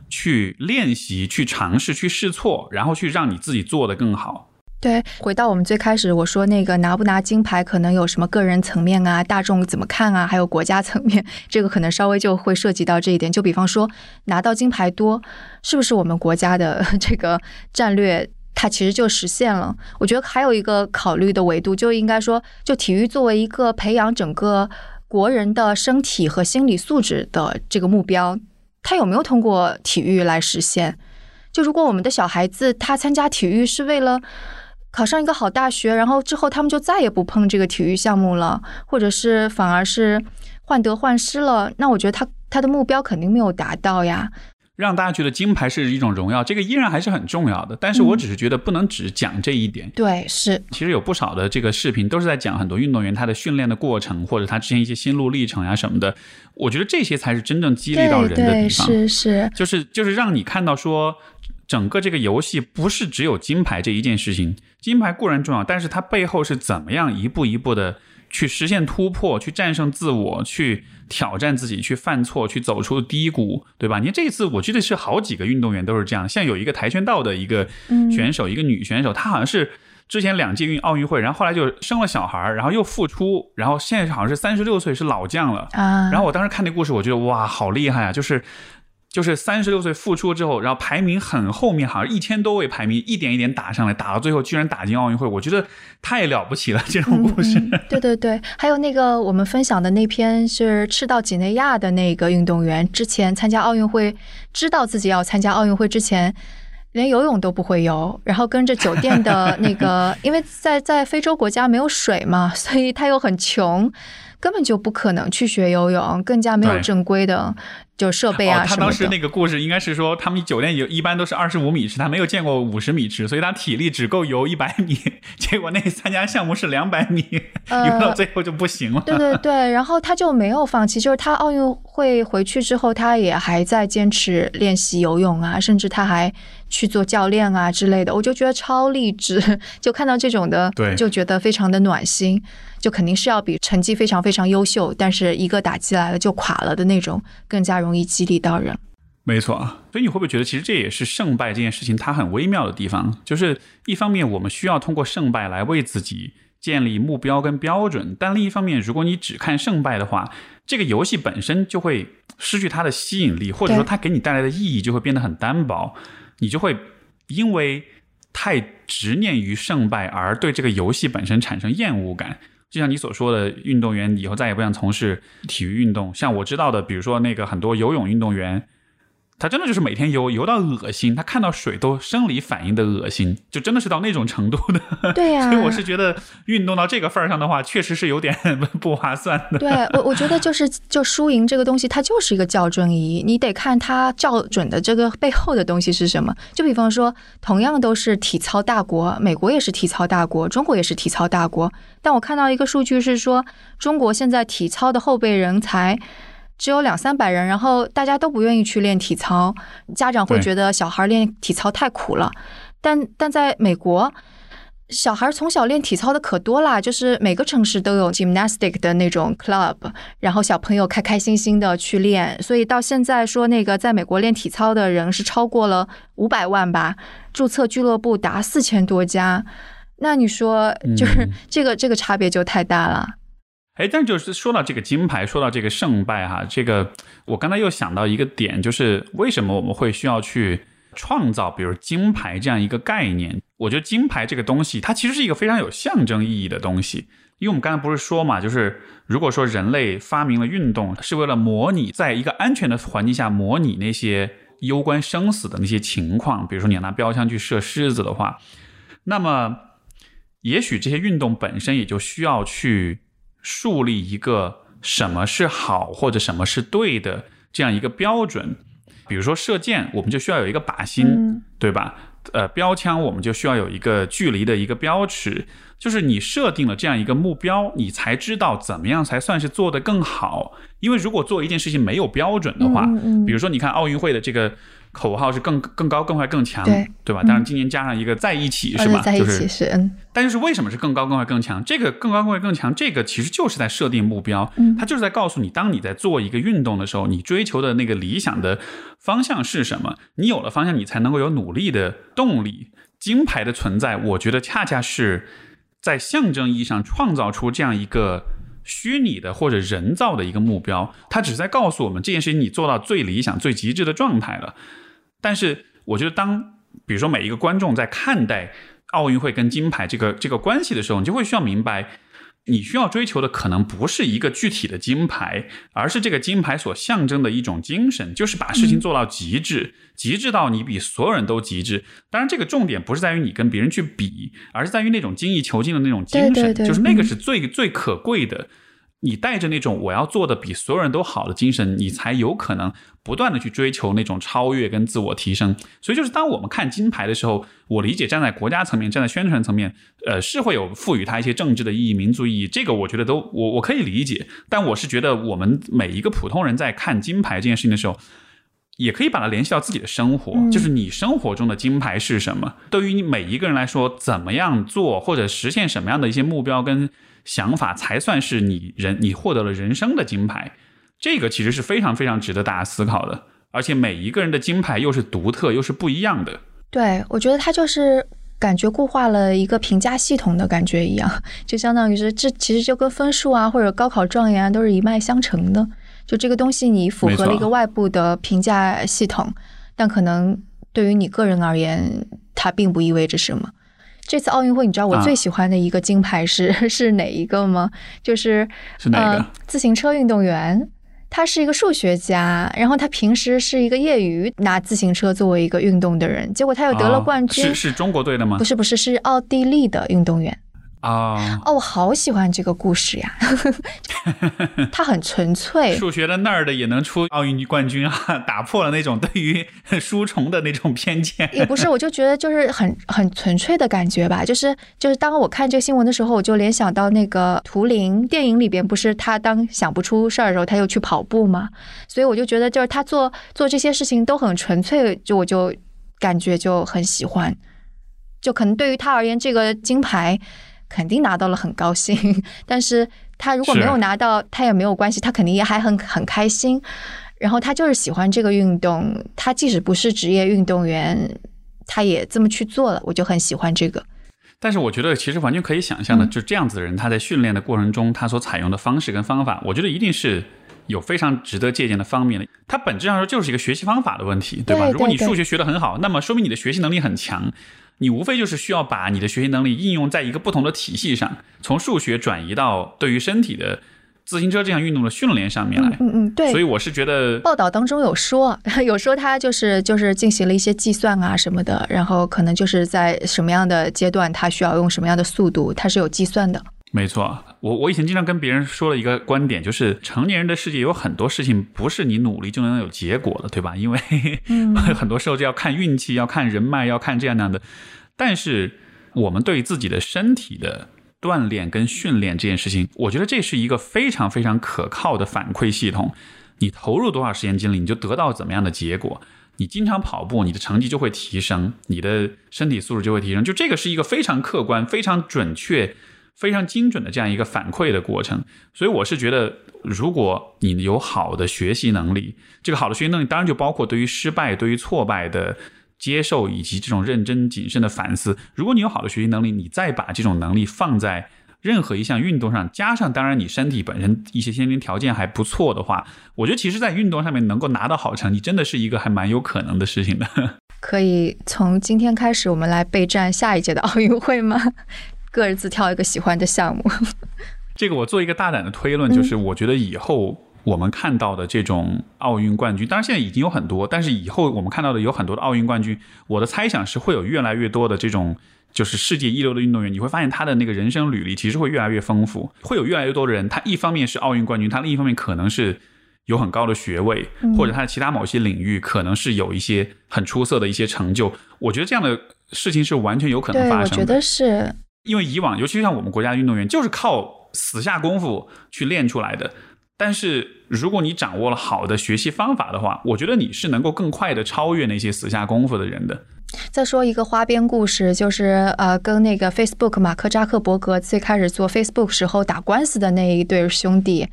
去练习、去尝试、去试错，然后去让你自己做得更好。对，回到我们最开始我说那个拿不拿金牌，可能有什么个人层面啊，大众怎么看啊，还有国家层面，这个可能稍微就会涉及到这一点。就比方说拿到金牌多，是不是我们国家的 这个战略？它其实就实现了。我觉得还有一个考虑的维度，就应该说，就体育作为一个培养整个国人的身体和心理素质的这个目标，它有没有通过体育来实现？就如果我们的小孩子他参加体育是为了考上一个好大学，然后之后他们就再也不碰这个体育项目了，或者是反而是患得患失了，那我觉得他他的目标肯定没有达到呀。让大家觉得金牌是一种荣耀，这个依然还是很重要的。但是我只是觉得不能只讲这一点。对，是其实有不少的这个视频都是在讲很多运动员他的训练的过程，或者他之前一些心路历程呀、什么的。我觉得这些才是真正激励到人的地方。是是，就是就是让你看到说，整个这个游戏不是只有金牌这一件事情，金牌固然重要，但是它背后是怎么样一步一步的去实现突破，去战胜自我，去挑战自己，去犯错，去走出低谷，对吧？你看这一次，我记得是好几个运动员都是这样，像有一个跆拳道的一个选手，一个女选手，她好像是。之前两届运奥运会，然后后来就生了小孩儿，然后又复出，然后现在好像是三十六岁，是老将了。啊，然后我当时看那故事，我觉得哇，好厉害啊！就是就是三十六岁复出之后，然后排名很后面，好像一千多位排名，一点一点打上来，打到最后居然打进奥运会，我觉得太了不起了！这种故事，对对对，还有那个我们分享的那篇是赤道几内亚的那个运动员，之前参加奥运会，知道自己要参加奥运会之前。连游泳都不会游，然后跟着酒店的那个，因为在在非洲国家没有水嘛，所以他又很穷，根本就不可能去学游泳，更加没有正规的就设备啊哦，他。当时那个故事应该是说，他们酒店有一般都是二十五米池，他没有见过五十米池，所以他体力只够游一百米，结果那参加项目是两百米，呃游到最后就不行了。对对对，然后他就没有放弃，就是他奥运会回去之后，他也还在坚持练习游泳啊，甚至他还去做教练啊之类的，我就觉得超励志，就看到这种的，对就觉得非常的暖心，就肯定是要比成绩非常非常优秀，但是一个打击来了就垮了的那种更加容易激励到人。没错啊，所以你会不会觉得，其实这也是胜败这件事情它很微妙的地方？就是一方面我们需要通过胜败来为自己建立目标跟标准，但另一方面，如果你只看胜败的话，这个游戏本身就会失去它的吸引力，或者说它给你带来的意义就会变得很单薄，你就会因为太执念于胜败而对这个游戏本身产生厌恶感。就像你所说的，运动员以后再也不想从事体育运动。像我知道的，比如说那个很多游泳运动员，他真的就是每天游游到恶心，他看到水都生理反应的恶心，就真的是到那种程度的。对呀、所以我是觉得运动到这个份儿上的话，确实是有点不划算的。对我，我觉得就是就输赢这个东西，它就是一个校准仪，你得看它校准的这个背后的东西是什么。就比方说，同样都是体操大国，美国也是体操大国，中国也是体操大国，但我看到一个数据是说，中国现在体操的后备人才。只有两三百人，然后大家都不愿意去练体操，家长会觉得小孩练体操太苦了。但但在美国，小孩从小练体操的可多啦，就是每个城市都有 gymnastic 的那种 club，然后小朋友开开心心的去练，所以到现在说那个在美国练体操的人是超过了五百万吧，注册俱乐部达四千多家，那你说就是嗯这个、这个差别就太大了。哎，但就是说到这个金牌，说到这个胜败哈，这个我刚才又想到一个点，就是为什么我们会需要去创造，比如金牌这样一个概念？我觉得金牌这个东西，它其实是一个非常有象征意义的东西。因为我们刚才不是说嘛，就是如果说人类发明了运动，是为了模拟在一个安全的环境下模拟那些攸关生死的那些情况，比如说你要拿标枪去射狮子的话，那么。也许这些运动本身也就需要去树立一个什么是好或者什么是对的这样一个标准。比如说射箭，我们就需要有一个靶心，嗯对吧？呃，标枪我们就需要有一个距离的一个标尺，就是你设定了这样一个目标，你才知道怎么样才算是做得更好。因为如果做一件事情没有标准的话，嗯嗯嗯比如说你看奥运会的这个口号是更更高、更快、更强，对吧？当然今年加上一个在一起是吧？就是起是嗯但是为什么是更高、更快、更强？这个更高、更快、更强，这个其实就是在设定目标，嗯它就是在告诉你，当你在做一个运动的时候，你追求的那个理想的方向是什么？你有了方向，你才能够有努力的动力。金牌的存在，我觉得恰恰是在象征意义上创造出这样一个虚拟的或者人造的一个目标，它只是在告诉我们这件事情你做到最理想、最极致的状态了。但是我觉得当，比如说每一个观众在看待奥运会跟金牌这个这个关系的时候，你就会需要明白，你需要追求的可能不是一个具体的金牌，而是这个金牌所象征的一种精神，就是把事情做到极致，极致到你比所有人都极致。当然，这个重点不是在于你跟别人去比，而是在于那种精益求精的那种精神，对对对就是那个嗯是最最可贵的。你带着那种我要做的比所有人都好的精神，你才有可能不断的去追求那种超越跟自我提升。所以，就是当我们看金牌的时候，我理解站在国家层面、站在宣传层面，呃，是会有赋予它一些政治的意义、民族意义，这个我觉得都我我可以理解。但我是觉得，我们每一个普通人在看金牌这件事情的时候，也可以把它联系到自己的生活，嗯就是你生活中的金牌是什么？对于你每一个人来说，怎么样做或者实现什么样的一些目标跟想法，才算是你人你获得了人生的金牌？这个其实是非常非常值得大家思考的。而且每一个人的金牌又是独特又是不一样的。对，我觉得它就是感觉固化了一个评价系统的感觉一样，就相当于是这其实就跟分数啊或者高考状元啊都是一脉相承的。就这个东西你符合了一个外部的评价系统，但可能对于你个人而言，它并不意味着什么。这次奥运会，你知道我啊最喜欢的一个金牌是、是哪一个吗？就是是哪个呃？自行车运动员，他是一个数学家，然后他平时是一个业余拿自行车作为一个运动的人，结果他又得了哦冠军。是是中国队的吗不？是不是，是奥地利的运动员。啊、哦，我好喜欢这个故事呀，他很纯粹。数学的那儿的也能出奥运冠军啊，打破了那种对于 书虫的那种偏见。也不是，我就觉得就是很很纯粹的感觉吧，就是就是当我看这个新闻的时候，我就联想到那个图灵电影里边，不是他当想不出事儿的时候，他又去跑步嘛，所以我就觉得就是他做做这些事情都很纯粹，就我就感觉就很喜欢，就可能对于他而言，这个金牌肯定拿到了很高兴，但是他如果没有拿到，他也没有关系，他肯定也还很很开心。然后他就是喜欢这个运动，他即使不是职业运动员，他也这么去做了，我就很喜欢这个。但是我觉得其实完全可以想象的，嗯就这样子的人，他在训练的过程中，他所采用的方式跟方法，我觉得一定是有非常值得借鉴的方面的。它本质上说就是一个学习方法的问题，对吧？如果你数学学得很好，那么说明你的学习能力很强。你无非就是需要把你的学习能力应用在一个不同的体系上，从数学转移到对于身体的自行车这项运动的训练上面来。嗯嗯，对。所以我是觉得，报道当中有说，有说他就是就是进行了一些计算啊什么的，然后可能就是在什么样的阶段，他需要用什么样的速度，他是有计算的。没错，我我以前经常跟别人说了一个观点，就是成年人的世界有很多事情不是你努力就能有结果的，对吧？因为嗯 很多时候就要看运气，要看人脉，要看这样那样的。但是我们对自己的身体的锻炼跟训练这件事情，我觉得这是一个非常非常可靠的反馈系统。你投入多少时间精力，你就得到怎么样的结果。你经常跑步，你的成绩就会提升，你的身体素质就会提升。就这个是一个非常客观、非常准确、非常精准的这样一个反馈的过程。所以我是觉得，如果你有好的学习能力，这个好的学习能力当然就包括对于失败、对于挫败的接受，以及这种认真谨慎的反思。如果你有好的学习能力，你再把这种能力放在任何一项运动上，加上当然你身体本身一些先天条件还不错的话，我觉得其实，在运动上面能够拿到好成绩，真的是一个还蛮有可能的事情的。可以从今天开始，我们来备战下一届的奥运会吗？各自挑一个喜欢的项目。这个我做一个大胆的推论，就是我觉得以后我们看到的这种奥运冠军，当然现在已经有很多，但是以后我们看到的有很多的奥运冠军，我的猜想是会有越来越多的这种就是世界一流的运动员，你会发现他的那个人生履历其实会越来越丰富，会有越来越多的人，他一方面是奥运冠军，他另一方面可能是有很高的学位，或者他的其他某些领域可能是有一些很出色的一些成就。我觉得这样的事情是完全有可能发生的。我觉得是因为以往，尤其像我们国家的运动员，就是靠死下功夫去练出来的。但是如果你掌握了好的学习方法的话，我觉得你是能够更快的超越那些死下功夫的人的。再说一个花边故事，就是呃，跟那个 Facebook 马克扎克伯格最开始做 Facebook 时候打官司的那一对兄弟，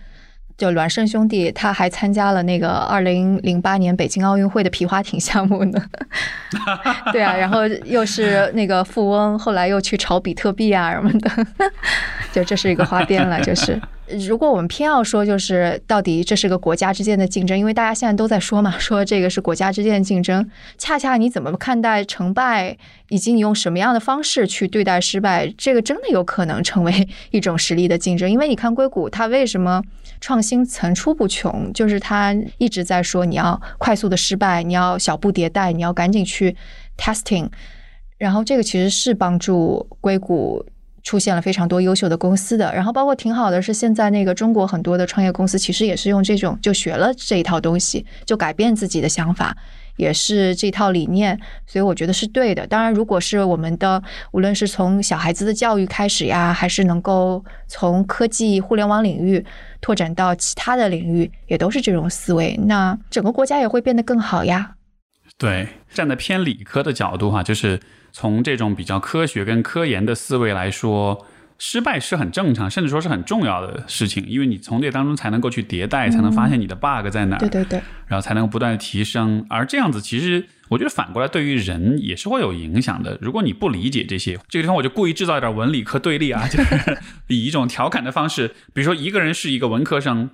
就孪生兄弟，他还参加了那个二零零八年北京奥运会的皮划艇项目呢。对啊，然后又是那个富翁，后来又去炒比特币啊什么的，就这是一个花边了，就是。如果我们偏要说，就是到底这是个国家之间的竞争，因为大家现在都在说嘛，说这个是国家之间的竞争。恰恰你怎么看待成败，以及你用什么样的方式去对待失败，这个真的有可能成为一种实力的竞争。因为你看硅谷，它为什么创新层出不穷，就是它一直在说你要快速的失败，你要小步迭代，你要赶紧去 testing，然后这个其实是帮助硅谷。出现了非常多优秀的公司的，然后包括挺好的是，现在那个中国很多的创业公司其实也是用这种就学了这一套东西，就改变自己的想法，也是这套理念，所以我觉得是对的。当然，如果是我们的无论是从小孩子的教育开始呀，还是能够从科技、互联网领域拓展到其他的领域，也都是这种思维，那整个国家也会变得更好呀。对，站在偏理科的角度哈，就是。从这种比较科学跟科研的思维来说，失败是很正常，甚至说是很重要的事情，因为你从这当中才能够去迭代，才能发现你的 bug 在哪儿，对对对，然后才能不断的提升。而这样子，其实我觉得反过来对于人也是会有影响的。如果你不理解这些，这个地方我就故意制造一点文理科对立啊，就是 以一种调侃的方式，比如说一个人是一个文科生。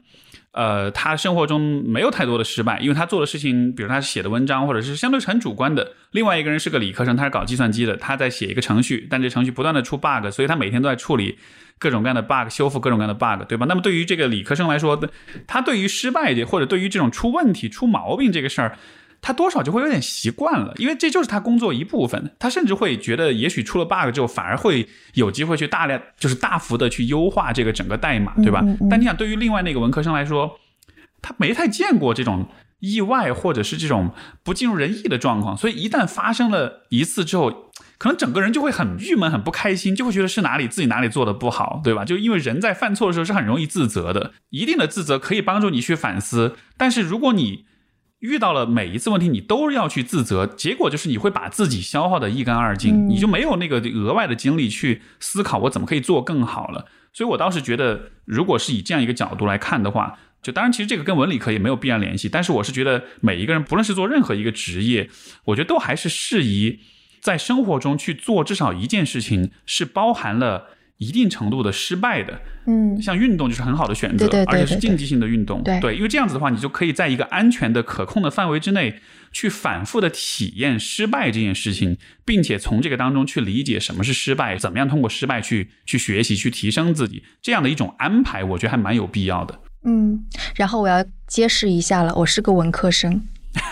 呃，他生活中没有太多的失败，因为他做的事情，比如他写的文章，或者是相对很主观的。另外一个人是个理科生，他是搞计算机的，他在写一个程序，但这程序不断的出 bug，所以他每天都在处理各种各样的 bug，修复各种各样的 bug，对吧？那么对于这个理科生来说，他对于失败或者对于这种出问题、出毛病这个事儿。他多少就会有点习惯了，因为这就是他工作一部分。他甚至会觉得，也许出了 bug 之后，反而会有机会去大量，就是大幅的去优化这个整个代码，对吧？但你想，对于另外那个文科生来说，他没太见过这种意外或者是这种不尽如人意的状况，所以一旦发生了一次之后，可能整个人就会很郁闷、很不开心，就会觉得是哪里自己哪里做的不好，对吧？就因为人在犯错的时候是很容易自责的，一定的自责可以帮助你去反思，但是如果你遇到了每一次问题，你都要去自责，结果就是你会把自己消耗的一干二净，你就没有那个额外的精力去思考我怎么可以做更好了。所以我倒是觉得，如果是以这样一个角度来看的话，就当然其实这个跟文理科也没有必然联系，但是我是觉得每一个人不论是做任何一个职业，我觉得都还是适宜在生活中去做至少一件事情，是包含了。一定程度的失败的，嗯，像运动就是很好的选择，对而且是竞技性的运动，对，因为这样子的话，你就可以在一个安全的、可控的范围之内，去反复的体验失败这件事情，并且从这个当中去理解什么是失败，怎么样通过失败去去学习、去提升自己，这样的一种安排，我觉得还蛮有必要的。嗯，然后我要揭示一下了，我是个文科生。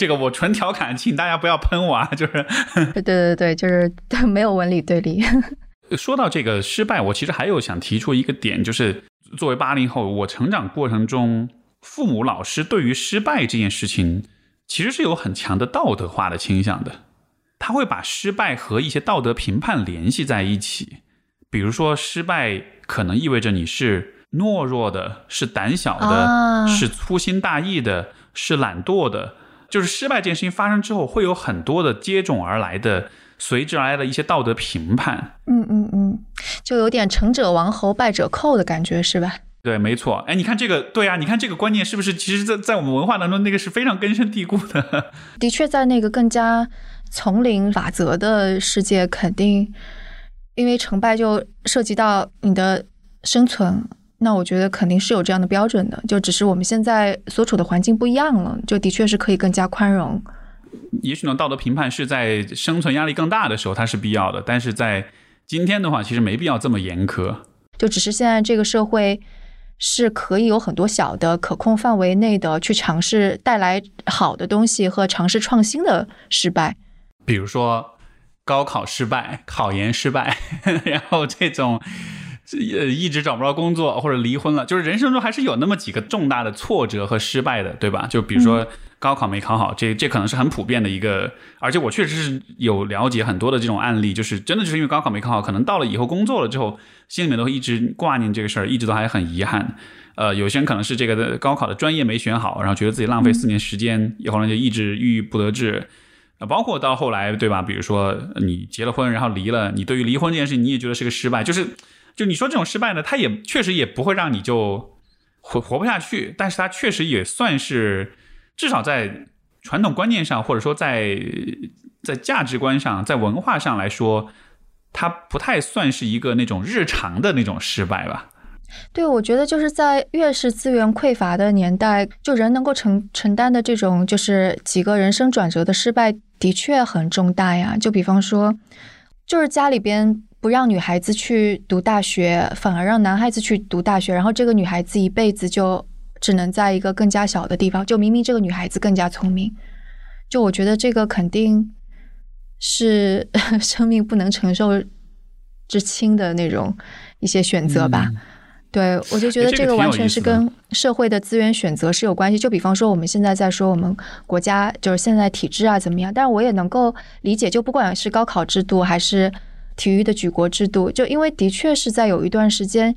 这个我纯调侃，请大家不要喷我啊！就是，对对对，就是 没有文理对立。说到这个失败，我其实还有想提出一个点，就是作为八零后，我成长过程中，父母、老师对于失败这件事情，其实是有很强的道德化的倾向的。他会把失败和一些道德评判联系在一起，比如说，失败可能意味着你是懦弱的，是胆小的，是粗心大意的，是懒惰的。就是失败这件事情发生之后，会有很多的接踵而来的、随之而来的一些道德评判。嗯嗯嗯，就有点成者王侯，败者寇的感觉，是吧？对，没错。哎，你看这个，对啊，你看这个观念是不是？其实，在在我们文化当中，那个是非常根深蒂固的。的确，在那个更加丛林法则的世界，肯定因为成败就涉及到你的生存。那我觉得肯定是有这样的标准的，就只是我们现在所处的环境不一样了，就的确是可以更加宽容。也许呢，道德评判是在生存压力更大的时候它是必要的，但是在今天的话，其实没必要这么严苛。就只是现在这个社会是可以有很多小的可控范围内的去尝试带来好的东西和尝试创新的失败。比如说高考失败、考研失败，然后这种。呃，一直找不着工作或者离婚了，就是人生中还是有那么几个重大的挫折和失败的，对吧？就比如说高考没考好，这这可能是很普遍的一个，而且我确实是有了解很多的这种案例，就是真的就是因为高考没考好，可能到了以后工作了之后，心里面都会一直挂念这个事儿，一直都还很遗憾。呃，有些人可能是这个的高考的专业没选好，然后觉得自己浪费四年时间，以后呢就一直郁郁不得志。呃，包括到后来，对吧？比如说你结了婚，然后离了，你对于离婚这件事，你也觉得是个失败，就是。就你说这种失败呢，它也确实也不会让你就活活不下去，但是它确实也算是至少在传统观念上，或者说在在价值观上，在文化上来说，它不太算是一个那种日常的那种失败吧。对，我觉得就是在越是资源匮乏的年代，就人能够承承担的这种就是几个人生转折的失败，的确很重大呀。就比方说，就是家里边。不让女孩子去读大学，反而让男孩子去读大学，然后这个女孩子一辈子就只能在一个更加小的地方。就明明这个女孩子更加聪明，就我觉得这个肯定是 生命不能承受之轻的那种一些选择吧。对我就觉得这个完全是跟社会的资源选择是有关系。就比方说我们现在在说我们国家就是现在体制啊怎么样，但是我也能够理解，就不管是高考制度还是。体育的举国制度，就因为的确是在有一段时间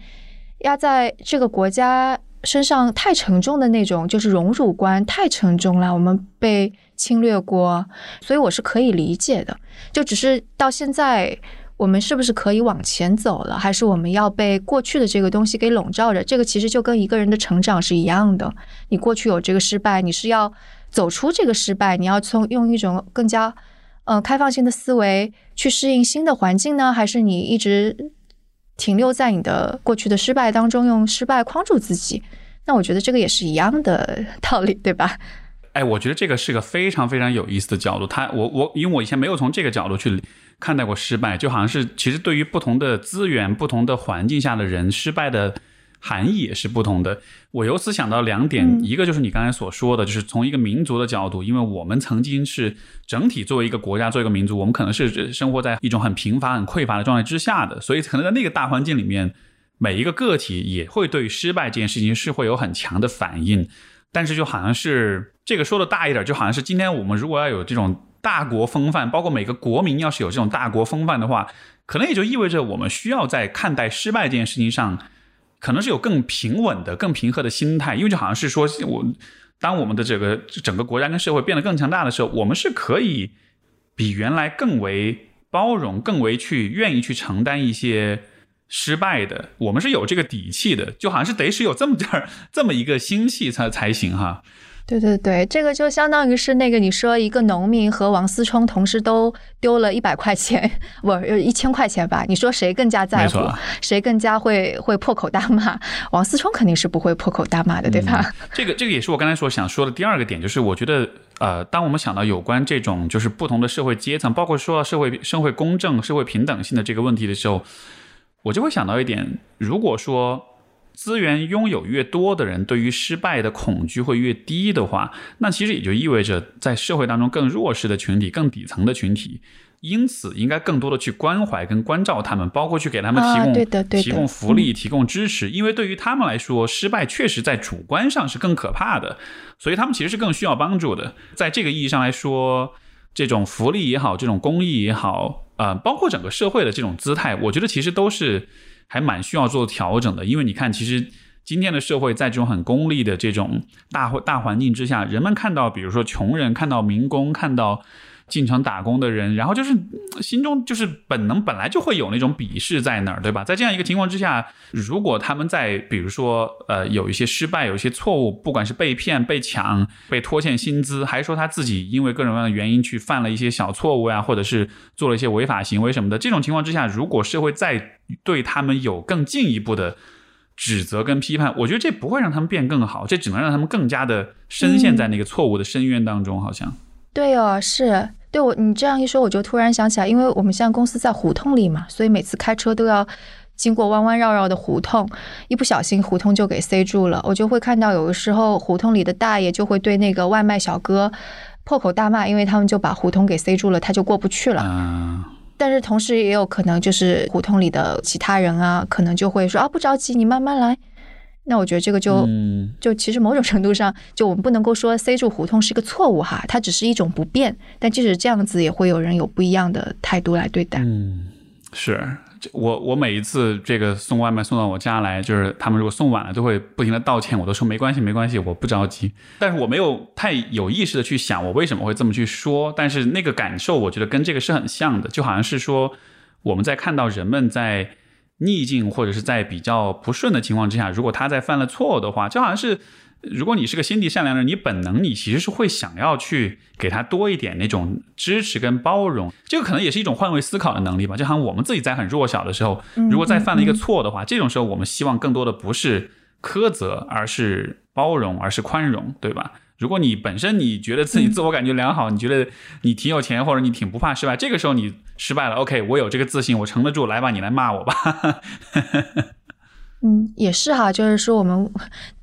压在这个国家身上太沉重的那种，就是荣辱观太沉重了，我们被侵略过，所以我是可以理解的。就只是到现在，我们是不是可以往前走了，还是我们要被过去的这个东西给笼罩着？这个其实就跟一个人的成长是一样的。你过去有这个失败，你是要走出这个失败，你要从用一种更加。嗯，开放性的思维去适应新的环境呢，还是你一直停留在你的过去的失败当中，用失败框住自己？那我觉得这个也是一样的道理，对吧？哎，我觉得这个是个非常非常有意思的角度。他，我，我，因为我以前没有从这个角度去看待过失败，就好像是其实对于不同的资源、不同的环境下的人，失败的。含义也是不同的。我由此想到两点，一个就是你刚才所说的，就是从一个民族的角度，因为我们曾经是整体作为一个国家，作为一个民族，我们可能是生活在一种很贫乏、很匮乏的状态之下的，所以可能在那个大环境里面，每一个个体也会对失败这件事情是会有很强的反应。但是就好像是这个说的大一点，就好像是今天我们如果要有这种大国风范，包括每个国民要是有这种大国风范的话，可能也就意味着我们需要在看待失败这件事情上。可能是有更平稳的、更平和的心态，因为就好像是说，我当我们的这个整个国家跟社会变得更强大的时候，我们是可以比原来更为包容、更为去愿意去承担一些失败的。我们是有这个底气的，就好像是得是有这么点儿这么一个心气才才行哈。对对对，这个就相当于是那个你说一个农民和王思聪同时都丢了一百块钱，不是一千块钱吧？你说谁更加在乎？谁更加会会破口大骂？王思聪肯定是不会破口大骂的，对吧？这个这个也是我刚才所想说的第二个点，就是我觉得呃，当我们想到有关这种就是不同的社会阶层，包括说到社会社会公正、社会平等性的这个问题的时候，我就会想到一点，如果说。资源拥有越多的人，对于失败的恐惧会越低的话，那其实也就意味着，在社会当中更弱势的群体、更底层的群体，因此应该更多的去关怀跟关照他们，包括去给他们提供提供福利、提供支持，因为对于他们来说，失败确实在主观上是更可怕的，所以他们其实是更需要帮助的。在这个意义上来说，这种福利也好，这种公益也好，啊，包括整个社会的这种姿态，我觉得其实都是。还蛮需要做调整的，因为你看，其实今天的社会在这种很功利的这种大大环境之下，人们看到，比如说穷人，看到民工，看到。进城打工的人，然后就是心中就是本能，本来就会有那种鄙视在那儿，对吧？在这样一个情况之下，如果他们在比如说呃有一些失败，有一些错误，不管是被骗、被抢、被拖欠薪资，还是说他自己因为各种各样的原因去犯了一些小错误呀，或者是做了一些违法行为什么的，这种情况之下，如果社会再对他们有更进一步的指责跟批判，我觉得这不会让他们变更好，这只能让他们更加的深陷在那个错误的深渊当中，好像。对哦，是对我你这样一说，我就突然想起来，因为我们现在公司在胡同里嘛，所以每次开车都要经过弯弯绕绕的胡同，一不小心胡同就给塞住了。我就会看到有的时候胡同里的大爷就会对那个外卖小哥破口大骂，因为他们就把胡同给塞住了，他就过不去了。嗯，但是同时也有可能就是胡同里的其他人啊，可能就会说啊不着急，你慢慢来。那我觉得这个就、嗯就其实某种程度上，就我们不能够说塞住胡同是个错误哈，它只是一种不变。但即使这样子，也会有人有不一样的态度来对待。嗯，是我我每一次这个送外卖送到我家来，就是他们如果送晚了，都会不停的道歉，我都说没关系没关系，我不着急。但是我没有太有意识的去想我为什么会这么去说，但是那个感受，我觉得跟这个是很像的，就好像是说我们在看到人们在逆境或者是在比较不顺的情况之下，如果他在犯了错的话，就好像是。如果你是个心地善良的人，你本能你其实是会想要去给他多一点那种支持跟包容，这个可能也是一种换位思考的能力吧。就好像我们自己在很弱小的时候，如果再犯了一个错的话，这种时候我们希望更多的不是苛责，而是包容，而是宽容，对吧？如果你本身你觉得自己自我感觉良好，你觉得你挺有钱，或者你挺不怕失败，这个时候你失败了，OK，我有这个自信，我撑得住，来吧，你来骂我吧。嗯，也是哈，就是说我们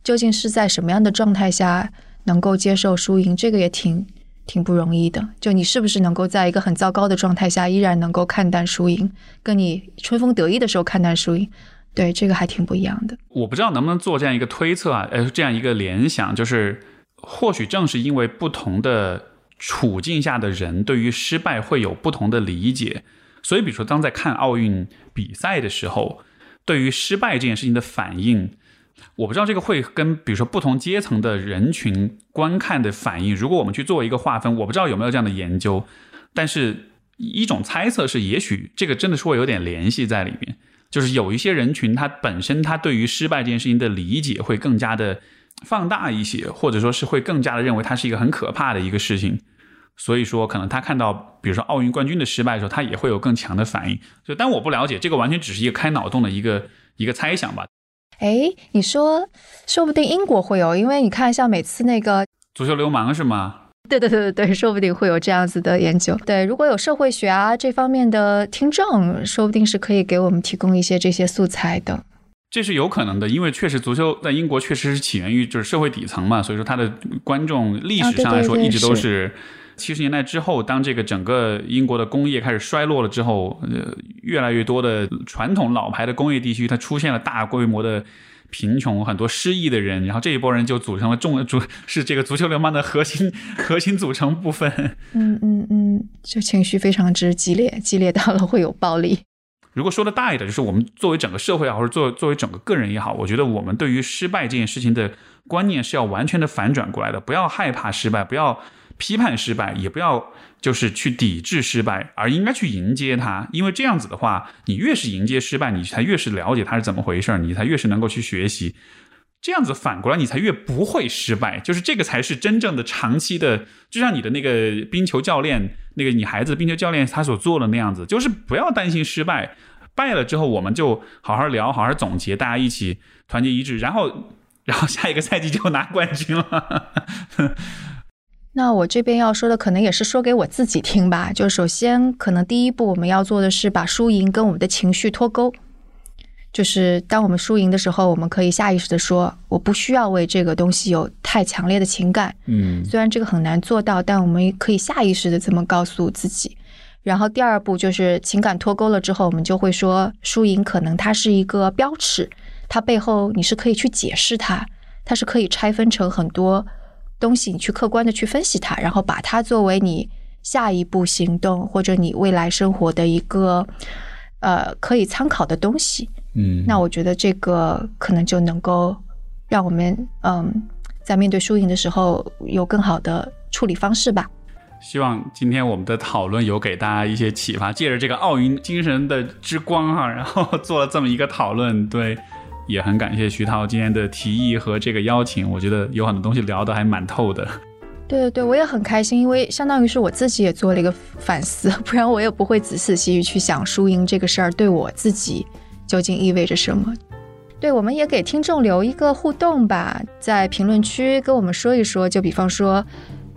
究竟是在什么样的状态下能够接受输赢，这个也挺挺不容易的。就你是不是能够在一个很糟糕的状态下，依然能够看淡输赢，跟你春风得意的时候看淡输赢，对，这个还挺不一样的。我不知道能不能做这样一个推测啊，呃，这样一个联想，就是或许正是因为不同的处境下的人对于失败会有不同的理解，所以比如说当在看奥运比赛的时候，对于失败这件事情的反应，我不知道这个会跟比如说不同阶层的人群观看的反应，如果我们去做一个划分，我不知道有没有这样的研究，但是一种猜测是，也许这个真的是会有点联系在里面。就是有一些人群，他本身他对于失败这件事情的理解会更加的放大一些，或者说是会更加的认为它是一个很可怕的一个事情。所以说，可能他看到比如说奥运冠军的失败的时候，他也会有更强的反应。就但我不了解，这个完全只是一个开脑洞的一个一个猜想吧。哎，你说，说不定英国会有，因为你看，像每次那个，足球流氓是吗？对对对对对，说不定会有这样子的研究。对，如果有社会学啊这方面的听众，说不定是可以给我们提供一些这些素材的。这是有可能的，因为确实足球在英国确实是起源于就是社会底层嘛，所以说它的观众历史上来说一直都是是。七十年代之后，当这个整个英国的工业开始衰落了之后，呃，越来越多的传统老牌的工业地区，它出现了大规模的贫穷，很多失意的人，然后这一波人就组成了重主是这个足球流氓的核心核心组成部分。嗯嗯嗯，就情绪非常之激烈，激烈到了会有暴力。如果说的大一点，就是我们作为整个社会也好，或者作作为整个个人也好，我觉得我们对于失败这件事情的观念是要完全的反转过来的，不要害怕失败，不要批判失败，也不要就是去抵制失败，而应该去迎接它。因为这样子的话，你越是迎接失败，你才越是了解它是怎么回事，你才越是能够去学习。这样子反过来，你才越不会失败。就是这个才是真正的长期的，就像你的那个冰球教练，那个你孩子冰球教练他所做的那样子，就是不要担心失败。败了之后，我们就好好聊，好好总结，大家一起团结一致，然后，然后下一个赛季就拿冠军了。那我这边要说的，可能也是说给我自己听吧。就首先，可能第一步我们要做的是把输赢跟我们的情绪脱钩。就是当我们输赢的时候，我们可以下意识的说，我不需要为这个东西有太强烈的情感。嗯虽然这个很难做到，但我们可以下意识的这么告诉自己。然后第二步就是情感脱钩了之后，我们就会说，输赢可能它是一个标尺，它背后你是可以去解释它，它是可以拆分成很多东西，你去客观的去分析它，然后把它作为你下一步行动或者你未来生活的一个呃可以参考的东西。嗯，那我觉得这个可能就能够让我们嗯在面对输赢的时候有更好的处理方式吧。希望今天我们的讨论有给大家一些启发，借着这个奥运精神的之光哈、然后 做了这么一个讨论。对，也很感谢徐涛今天的提议和这个邀请，我觉得有很多东西聊得还蛮透的。对对对，我也很开心，因为相当于是我自己也做了一个反思，不然我也不会仔仔细细去想输赢这个事儿对我自己究竟意味着什么。对，我们也给听众留一个互动吧，在评论区跟我们说一说，就比方说，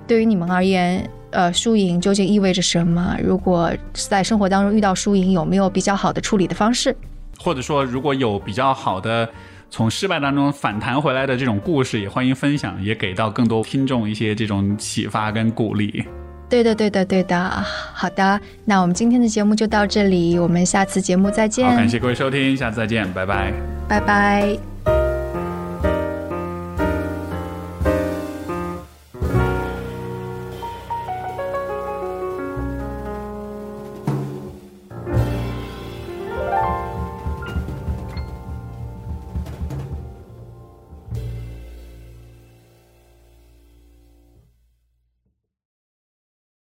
对于你们而言，呃，输赢究竟意味着什么？如果在生活当中遇到输赢，有没有比较好的处理的方式？或者说，如果有比较好的从失败当中反弹回来的这种故事，也欢迎分享，也给到更多听众一些这种启发跟鼓励。对的，对的，对的。好的，那我们今天的节目就到这里，我们下次节目再见。好，感谢各位收听，下次再见，拜拜，拜拜。